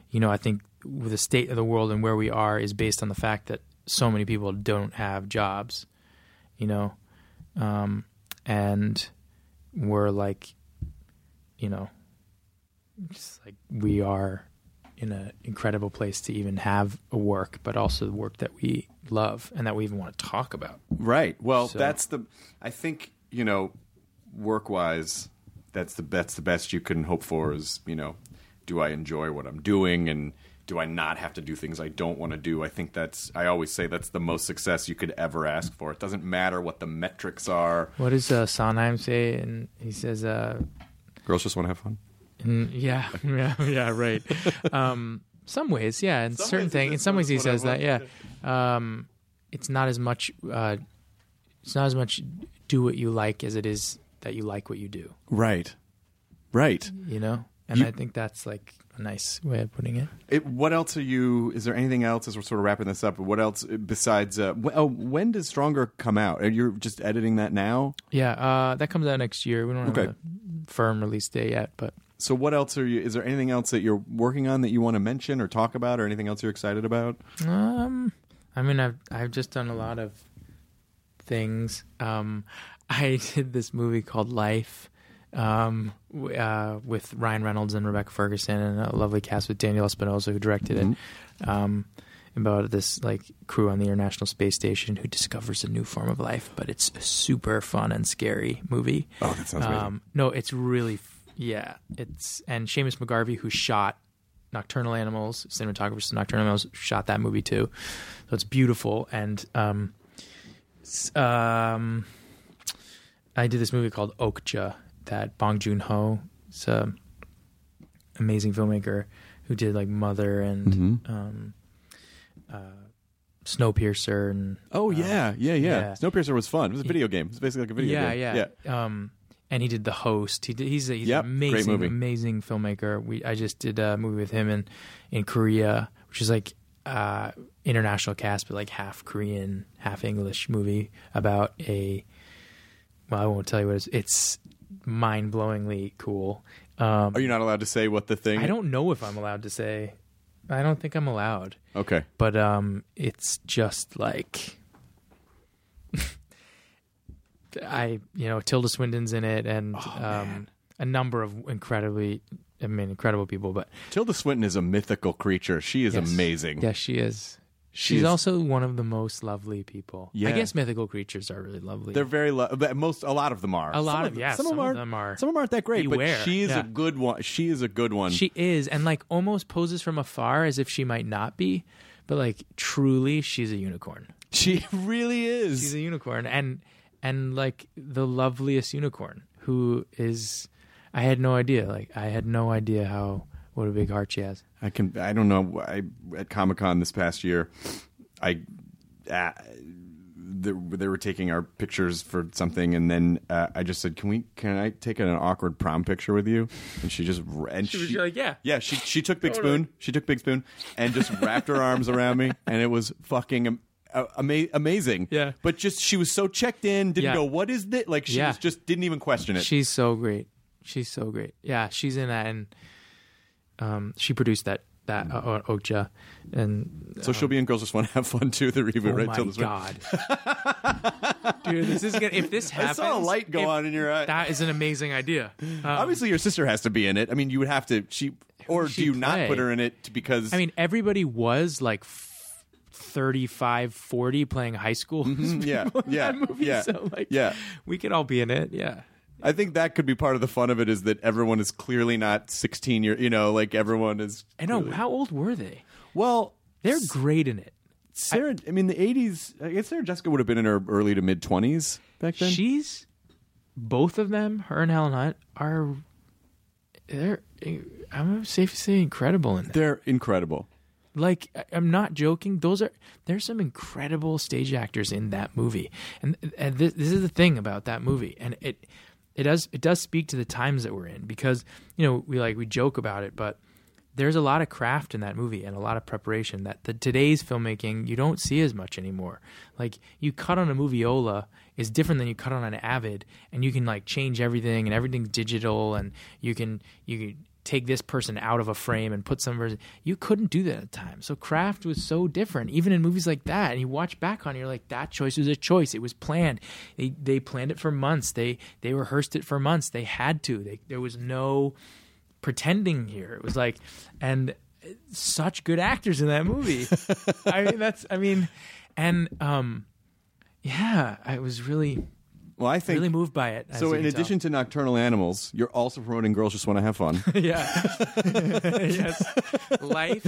Speaker 4: You know, I think the state of the world and where we are is based on the fact that so many people don't have jobs, you know. Um and we're like you know just like we are in an incredible place to even have a work but also the work that we love and that we even want to talk about
Speaker 2: right. Well,
Speaker 4: So-
Speaker 2: that's the. I think you know, work wise, that's the that's the best you can hope for. Is you know, do I enjoy what I'm doing and do I not have to do things I don't want to do? I think that's I always say that's the most success you could ever ask for. It doesn't matter what the metrics are.
Speaker 4: what does uh, sondheim say and he says uh
Speaker 2: Girls just want to have fun.
Speaker 4: in, yeah [laughs] yeah yeah right um some ways yeah in
Speaker 2: Some
Speaker 4: certain
Speaker 2: ways he
Speaker 4: things in some ways he
Speaker 2: that's what I
Speaker 4: says that yeah um it's not as much uh it's not as much do what you like as it is that you like what you do
Speaker 2: Right. Right.
Speaker 4: you know and
Speaker 2: You-
Speaker 4: i think that's like a nice way of putting it
Speaker 2: It, what else are you? Is there anything else as we're sort of wrapping this up? What else besides? Uh, wh- oh, when does Stronger come out? Are you just editing that now?
Speaker 4: Yeah, uh, that comes out next year. We don't have
Speaker 2: Okay.
Speaker 4: a firm release date yet, but
Speaker 2: So what else are you? Is there anything else that you're working on that you want to mention or talk about, or anything else you're excited about?
Speaker 4: um, I mean, I've I've just done a lot of things. Um, [laughs] I did this movie called Life, um, uh, with Ryan Reynolds and Rebecca Ferguson and a lovely cast with Daniel Espinosa who directed it. Um, about this like crew on the International Space Station who discovers a new form of life, but it's a super fun and scary movie.
Speaker 2: Oh, that sounds amazing.
Speaker 4: Um, no, it's really f- yeah. It's and Seamus McGarvey who shot Nocturnal Animals, cinematographer of Nocturnal Animals, shot that movie too. So it's beautiful and um, um, I did this movie called Okja that Bong Joon Ho, it's a amazing filmmaker who did like Mother and
Speaker 2: Mm-hmm.
Speaker 4: um, uh, Snowpiercer and
Speaker 2: Oh
Speaker 4: uh,
Speaker 2: yeah, yeah, yeah,
Speaker 4: yeah.
Speaker 2: Snowpiercer was fun. It was a video game. It was basically like a video
Speaker 4: yeah,
Speaker 2: game.
Speaker 4: yeah, yeah. Um, and he did The Host. He did, he's a, he's
Speaker 2: Yep,
Speaker 4: an amazing, amazing filmmaker. We I just did a movie with him in in Korea, which is like uh, international cast, but like half Korean, half English movie about a. Well, I won't tell you what it's. It's mind blowingly cool. Um,
Speaker 2: Are you not allowed to say what the thing?
Speaker 4: I don't know if I'm allowed to say. I don't think I'm allowed
Speaker 2: Okay.
Speaker 4: but um it's just like [laughs] I you know Tilda Swinton's in it and
Speaker 2: Oh,
Speaker 4: um a number of incredibly I mean incredible people but
Speaker 2: Tilda Swinton is a mythical creature. She is
Speaker 4: Yes.
Speaker 2: amazing.
Speaker 4: Yes, she is
Speaker 2: She
Speaker 4: she's also one of the most lovely people
Speaker 2: Yeah.
Speaker 4: I guess mythical creatures are really lovely
Speaker 2: They're very lo- but most. A lot of them are.
Speaker 4: A lot of- yeah, some of
Speaker 2: aren't-
Speaker 4: them are.
Speaker 2: Some of them aren't that great.
Speaker 4: Beware,
Speaker 2: But she is
Speaker 4: yeah.
Speaker 2: a good one. She is a good one.
Speaker 4: she is and like almost poses from afar as if she might not be but like truly she's a unicorn
Speaker 2: She [laughs] really is.
Speaker 4: she's a unicorn and and like the loveliest unicorn who is i had no idea like i had no idea how what a big heart she has
Speaker 2: I can. I don't know. I at Comic Con this past year, I. Uh, they, they were taking our pictures for something, and then uh, I just said, "Can we? Can I take an awkward prom picture with you?" And she just and
Speaker 4: She was like, "Yeah."
Speaker 2: yeah." She she took Big Spoon. She took Big Spoon and just wrapped her arms around me, and it was fucking am- uh, ama- amazing.
Speaker 4: Yeah.
Speaker 2: but just she was so checked in, didn't
Speaker 4: Yeah.
Speaker 2: go, "What is this?" Like she
Speaker 4: Yeah.
Speaker 2: was just didn't even question it.
Speaker 4: she's so great she's so great yeah she's in that and um she produced that that uh, Okja and
Speaker 2: so she'll be in Girls Just Want to Have Fun too. The reboot,
Speaker 4: oh
Speaker 2: right?
Speaker 4: my god [laughs] dude this is gonna if this happens, I
Speaker 2: saw a light go
Speaker 4: if-
Speaker 2: on in your eye.
Speaker 4: that is an amazing idea Um, [laughs]
Speaker 2: Obviously, your sister has to be in it. I mean, you would have to. She or do you not put her in it because?
Speaker 4: I mean, everybody was like f- 35, 40 playing high school.
Speaker 2: Mm-hmm. [laughs] yeah, yeah,
Speaker 4: movie,
Speaker 2: yeah,
Speaker 4: so like,
Speaker 2: yeah.
Speaker 4: we could all be in it. Yeah.
Speaker 2: I think that could be part of the fun of it is that everyone is clearly not sixteen year. You know, like everyone is.
Speaker 4: I know.
Speaker 2: clearly-
Speaker 4: How old were they?
Speaker 2: Well,
Speaker 4: They're great in it.
Speaker 2: Sarah. I, mean, the eighties. I guess Sarah Jessica would have been in her early to mid twenties back then.
Speaker 4: She's both of them, her and Helen Hunt, are they're I'm safe to say incredible in that.
Speaker 2: They're incredible.
Speaker 4: Like I- I'm not joking. Those are there's some incredible stage actors in that movie, and, and this, this is the thing about that movie, and it it does it does speak to the times that we're in because you know we like we joke about it, but there's a lot of craft in that movie and a lot of preparation that the today's filmmaking you don't see as much anymore. Like you cut on a moviola is different than you cut on an Avid, and you can like change everything and everything's digital, and you can you can take this person out of a frame and put some version. You couldn't do that at the time. So craft was so different, even in movies like that. And you watch back on, it, you're like, that choice was a choice. It was planned. They they planned it for months. They they rehearsed it for months. They had to. They, there was no pretending here. It was like, and such good actors in that movie. [laughs] I mean, that's, I mean, and um, yeah, I was really,
Speaker 2: Well, I think
Speaker 4: really moved by it.
Speaker 2: So, in
Speaker 4: can tell.
Speaker 2: addition to Nocturnal Animals, you're also promoting Girls Just Want to Have Fun. [laughs]
Speaker 4: yeah, [laughs] yes, life,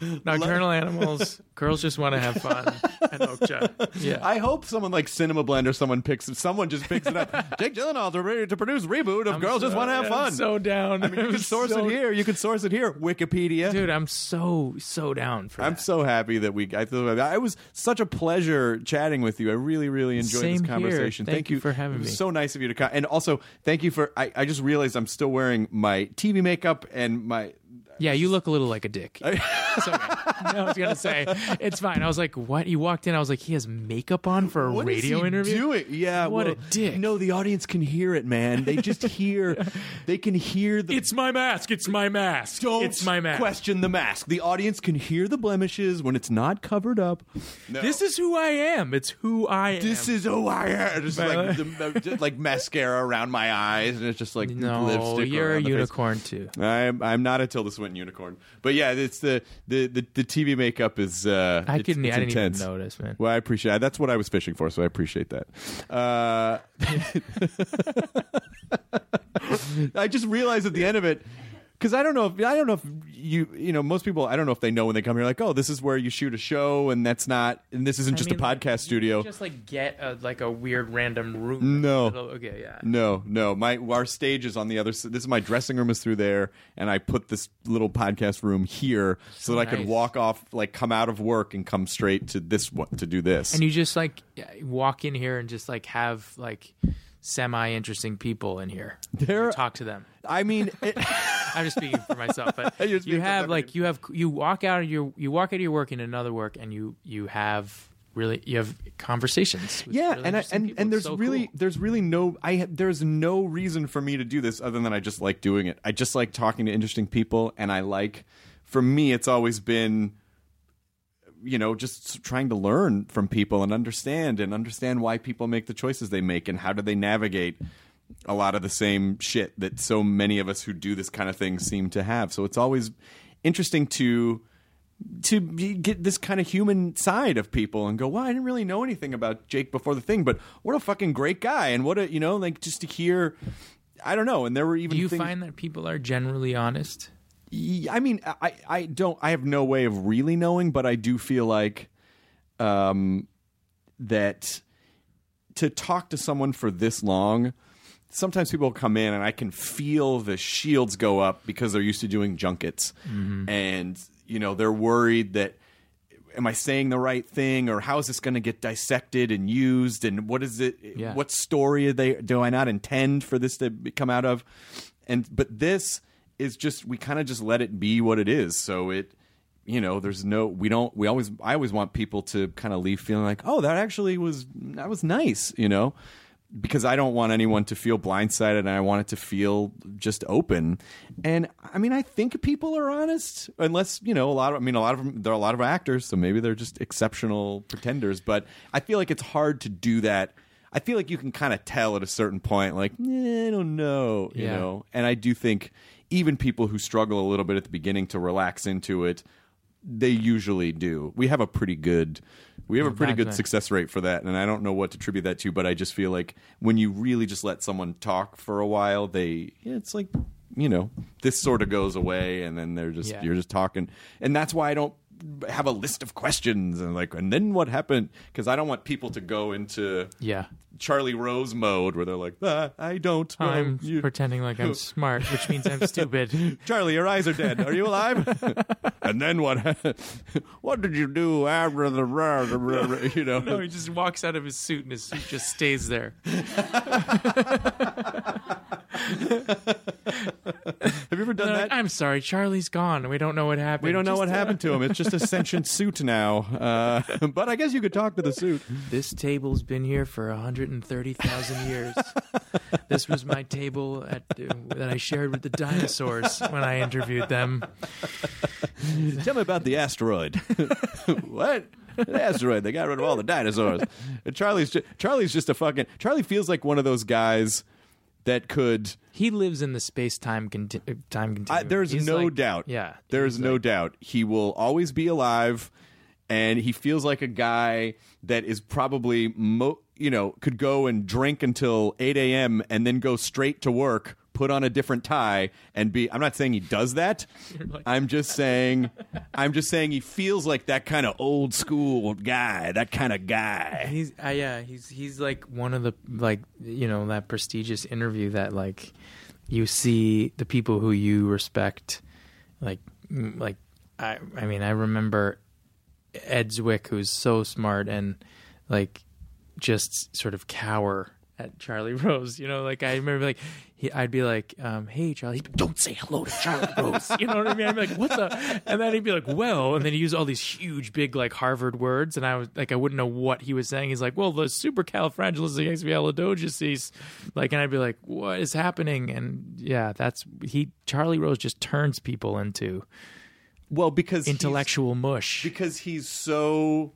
Speaker 4: [laughs] nocturnal animals, girls just want to have fun, and Okja. Yeah,
Speaker 2: I hope someone like Cinema Blend or someone picks someone just picks it up. Jake Gyllenhaal's ready to produce reboot of
Speaker 4: I'm
Speaker 2: Girls Just Want to Have
Speaker 4: I'm
Speaker 2: Fun.
Speaker 4: So down.
Speaker 2: I mean, you can source
Speaker 4: so,
Speaker 2: it here. You can source it here. Wikipedia.
Speaker 4: dude. I'm so so down for
Speaker 2: I'm
Speaker 4: that.
Speaker 2: so happy that we. I I was such a pleasure chatting with you. I really, really enjoyed
Speaker 4: Same
Speaker 2: this conversation.
Speaker 4: Thank you for having
Speaker 2: it was
Speaker 4: me.
Speaker 2: So nice of you to come, and also thank you for. I, I just realized I'm still wearing my TV makeup and my.
Speaker 4: Yeah, you look a little like a dick. [laughs] It's okay. I was gonna say it's fine. I was like, "What?" You walked in. I was like, "He has makeup on for a
Speaker 2: What is
Speaker 4: radio
Speaker 2: he
Speaker 4: interview."
Speaker 2: doing? Yeah,
Speaker 4: What
Speaker 2: well,
Speaker 4: a dick.
Speaker 2: No, the audience can hear it, man. They just hear. [laughs] They can hear the.
Speaker 4: It's my mask. It's my mask.
Speaker 2: don't
Speaker 4: It's my mask.
Speaker 2: question the mask. The audience can hear the blemishes when it's not covered up. No.
Speaker 4: This is who I am. It's who I am.
Speaker 2: This is who I am. Just like uh. the, just like mascara around my eyes, and it's just like
Speaker 4: no.
Speaker 2: lipstick.
Speaker 4: You're a
Speaker 2: around the face.
Speaker 4: unicorn too.
Speaker 2: I'm I'm not a Tilda Swinton unicorn, but yeah, it's the the, the the TV makeup is. Uh,
Speaker 4: I
Speaker 2: it's,
Speaker 4: couldn't.
Speaker 2: it's
Speaker 4: I didn't
Speaker 2: intense.
Speaker 4: even notice, man.
Speaker 2: Well, I appreciate. That's what I was fishing for, so I appreciate that. Uh, [laughs] [laughs] I just realized at the end of it because I don't know if I don't know if you you know most people I don't know if they know when they come here like oh this is where you shoot a show and that's not and this isn't
Speaker 4: I
Speaker 2: just
Speaker 4: mean,
Speaker 2: a
Speaker 4: like,
Speaker 2: podcast
Speaker 4: you
Speaker 2: studio.
Speaker 4: Just like get a, like a weird random room.
Speaker 2: No.
Speaker 4: Okay, yeah.
Speaker 2: No, no. My our stage is on the other side. This is my dressing room is through there, and I put this little podcast room here so, that I could walk off, like come out of work and come straight to this one to do this.
Speaker 4: And you just like walk in here and just like have like semi interesting people in here.
Speaker 2: There-
Speaker 4: talk to them.
Speaker 2: I mean, [laughs] it,
Speaker 4: I'm just speaking for myself, but [laughs] you have like you have you walk out of your you walk out of your work into another work, and you you have really you have conversations. With
Speaker 2: yeah,
Speaker 4: really
Speaker 2: and I, and
Speaker 4: people.
Speaker 2: and there's
Speaker 4: so
Speaker 2: really
Speaker 4: cool.
Speaker 2: there's really no I there's no reason for me to do this other than I just like doing it. I just like talking to interesting people, and I like. For me, it's always been you know just trying to learn from people and understand and understand why people make the choices they make and how do they navigate a lot of the same shit that so many of us who do this kind of thing seem to have so it's always interesting to to get this kind of human side of people and go, well, I didn't really know anything about Jake before the thing, but what a fucking great guy, and what a you know, like just to hear, I don't know, and there were even
Speaker 4: Do you
Speaker 2: things,
Speaker 4: find that people are generally honest?
Speaker 2: I mean, I, I don't, I have no way of really knowing, but I do feel like, um, that to talk to someone for this long, sometimes people come in and I can feel the shields go up because they're used to doing junkets, and you know they're worried that. Am I saying the right thing, or how is this going to get dissected and used, and what is it?
Speaker 4: Yeah.
Speaker 2: What story are they? Do I not intend for this to come out of? And but this is just we kind of just let it be what it is. So it, you know, there's no we don't we always I always want people to kind of leave feeling like oh that actually was that was nice, you know, because I don't want anyone to feel blindsided and I want it to feel just open. And I mean I think people are honest unless you know a lot of I mean a lot of them there are a lot of actors so maybe they're just exceptional pretenders. But I feel like it's hard to do that. I feel like you can kind of tell at a certain point, like, eh, I don't know, you
Speaker 4: Yeah.
Speaker 2: know. And I do think even people who struggle a little bit at the beginning to relax into it, they usually do. We have a pretty good, we have a pretty good success rate for that, and I don't know what to attribute that to, but I just feel like when you really just let someone talk for a while, they, yeah, it's like, you know, this sort of goes away, and then they're just
Speaker 4: Yeah.
Speaker 2: you're just talking, and that's why I don't have a list of questions and like, and then what happened? Because I don't want people to go into
Speaker 4: Yeah.
Speaker 2: Charlie Rose mode where they're like, ah, I don't. know.
Speaker 4: I'm
Speaker 2: You- [laughs]
Speaker 4: pretending like I'm smart, which means I'm [laughs] stupid.
Speaker 2: Charlie, your eyes are dead. Are you alive? [laughs] and then what? what did you do after the? You know.
Speaker 4: No, he just walks out of his suit and his suit just stays there.
Speaker 2: Have you ever done
Speaker 4: They're
Speaker 2: that?
Speaker 4: like, I'm sorry, Charlie's gone. We don't know what happened.
Speaker 2: we don't know
Speaker 4: Just,
Speaker 2: what
Speaker 4: uh,
Speaker 2: happened to him. It's just a sentient suit now. Uh, but I guess you could talk to the suit.
Speaker 4: This table's been here for 130,000 years. [laughs] this was my table at, uh, that I shared with the dinosaurs when I interviewed them.
Speaker 2: Tell me about the asteroid. [laughs] what? The asteroid. They got rid of all the dinosaurs. And Charlie's just, Charlie's just a fucking. Charlie feels like one of those guys that could.
Speaker 4: He lives in the space time conti- uh, time continuum.
Speaker 2: I, there's
Speaker 4: He's
Speaker 2: no
Speaker 4: like-
Speaker 2: doubt.
Speaker 4: Yeah,
Speaker 2: There's no
Speaker 4: like-
Speaker 2: doubt. He will always be alive, and he feels like a guy that is probably, mo- you know, could go and drink until 8 a.m. and then go straight to work, put on a different tie, and be. I'm not saying he does that. I'm just saying. I'm just saying he feels like that kind of old school guy. That kind of guy.
Speaker 4: He's uh, yeah, he's he's like one of the like you know that prestigious interview that like you see the people who you respect like like I I mean I remember Ed Zwick who's so smart and like just sort of cower at Charlie [laughs] Rose, you know, like I remember like he, I'd be like, um, "Hey, Charlie, be, don't say hello to Charlie [laughs] Rose," you know what I mean? I'd be like, "What the?" And then he'd be like, "Well," and then he used all these huge, big, like Harvard words, and I was like, I wouldn't know what he was saying. He's like, "Well, the supercalifragilisticexpialidocious," like, and I'd be like, "What is happening?" And yeah, that's he. Charlie Rose just turns people into
Speaker 2: Well, because
Speaker 4: intellectual mush.
Speaker 2: because he's so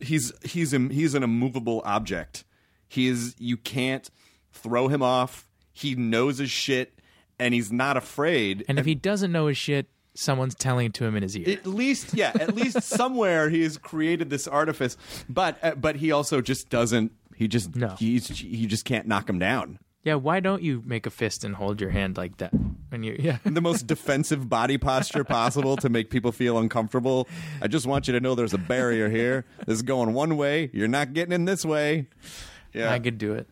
Speaker 2: he's he's he's an immovable object. He is you can't throw him off. He knows his shit and he's not afraid.
Speaker 4: And if he doesn't know his shit, someone's telling it to him in his ear.
Speaker 2: At least, yeah, at least [laughs] somewhere he has created this artifice, but uh, but he also just doesn't. He just
Speaker 4: No.
Speaker 2: He's he just can't knock him down.
Speaker 4: Yeah, why don't you make a fist and hold your hand like that when you? Yeah,
Speaker 2: the most [laughs] defensive body posture possible to make people feel uncomfortable. I just want you to know there's a barrier here. This is going one way. You're not getting in this way. Yeah.
Speaker 4: I could do it.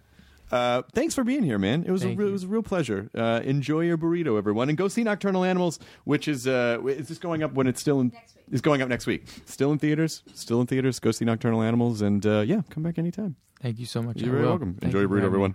Speaker 2: Uh, thanks for being here, man. It was a real,
Speaker 4: you.
Speaker 2: it was a real pleasure. Uh, enjoy your burrito, everyone, and go see Nocturnal Animals, which is uh, is this going up when it's still in? Is going up next week. Still in theaters. Still in theaters. Go see Nocturnal Animals, and uh, yeah, come back anytime.
Speaker 4: Thank you so much.
Speaker 2: You're
Speaker 4: I
Speaker 2: very
Speaker 4: will.
Speaker 2: welcome.
Speaker 4: Thank
Speaker 2: Enjoy
Speaker 4: you
Speaker 2: your burrito,
Speaker 4: having me.
Speaker 2: everyone.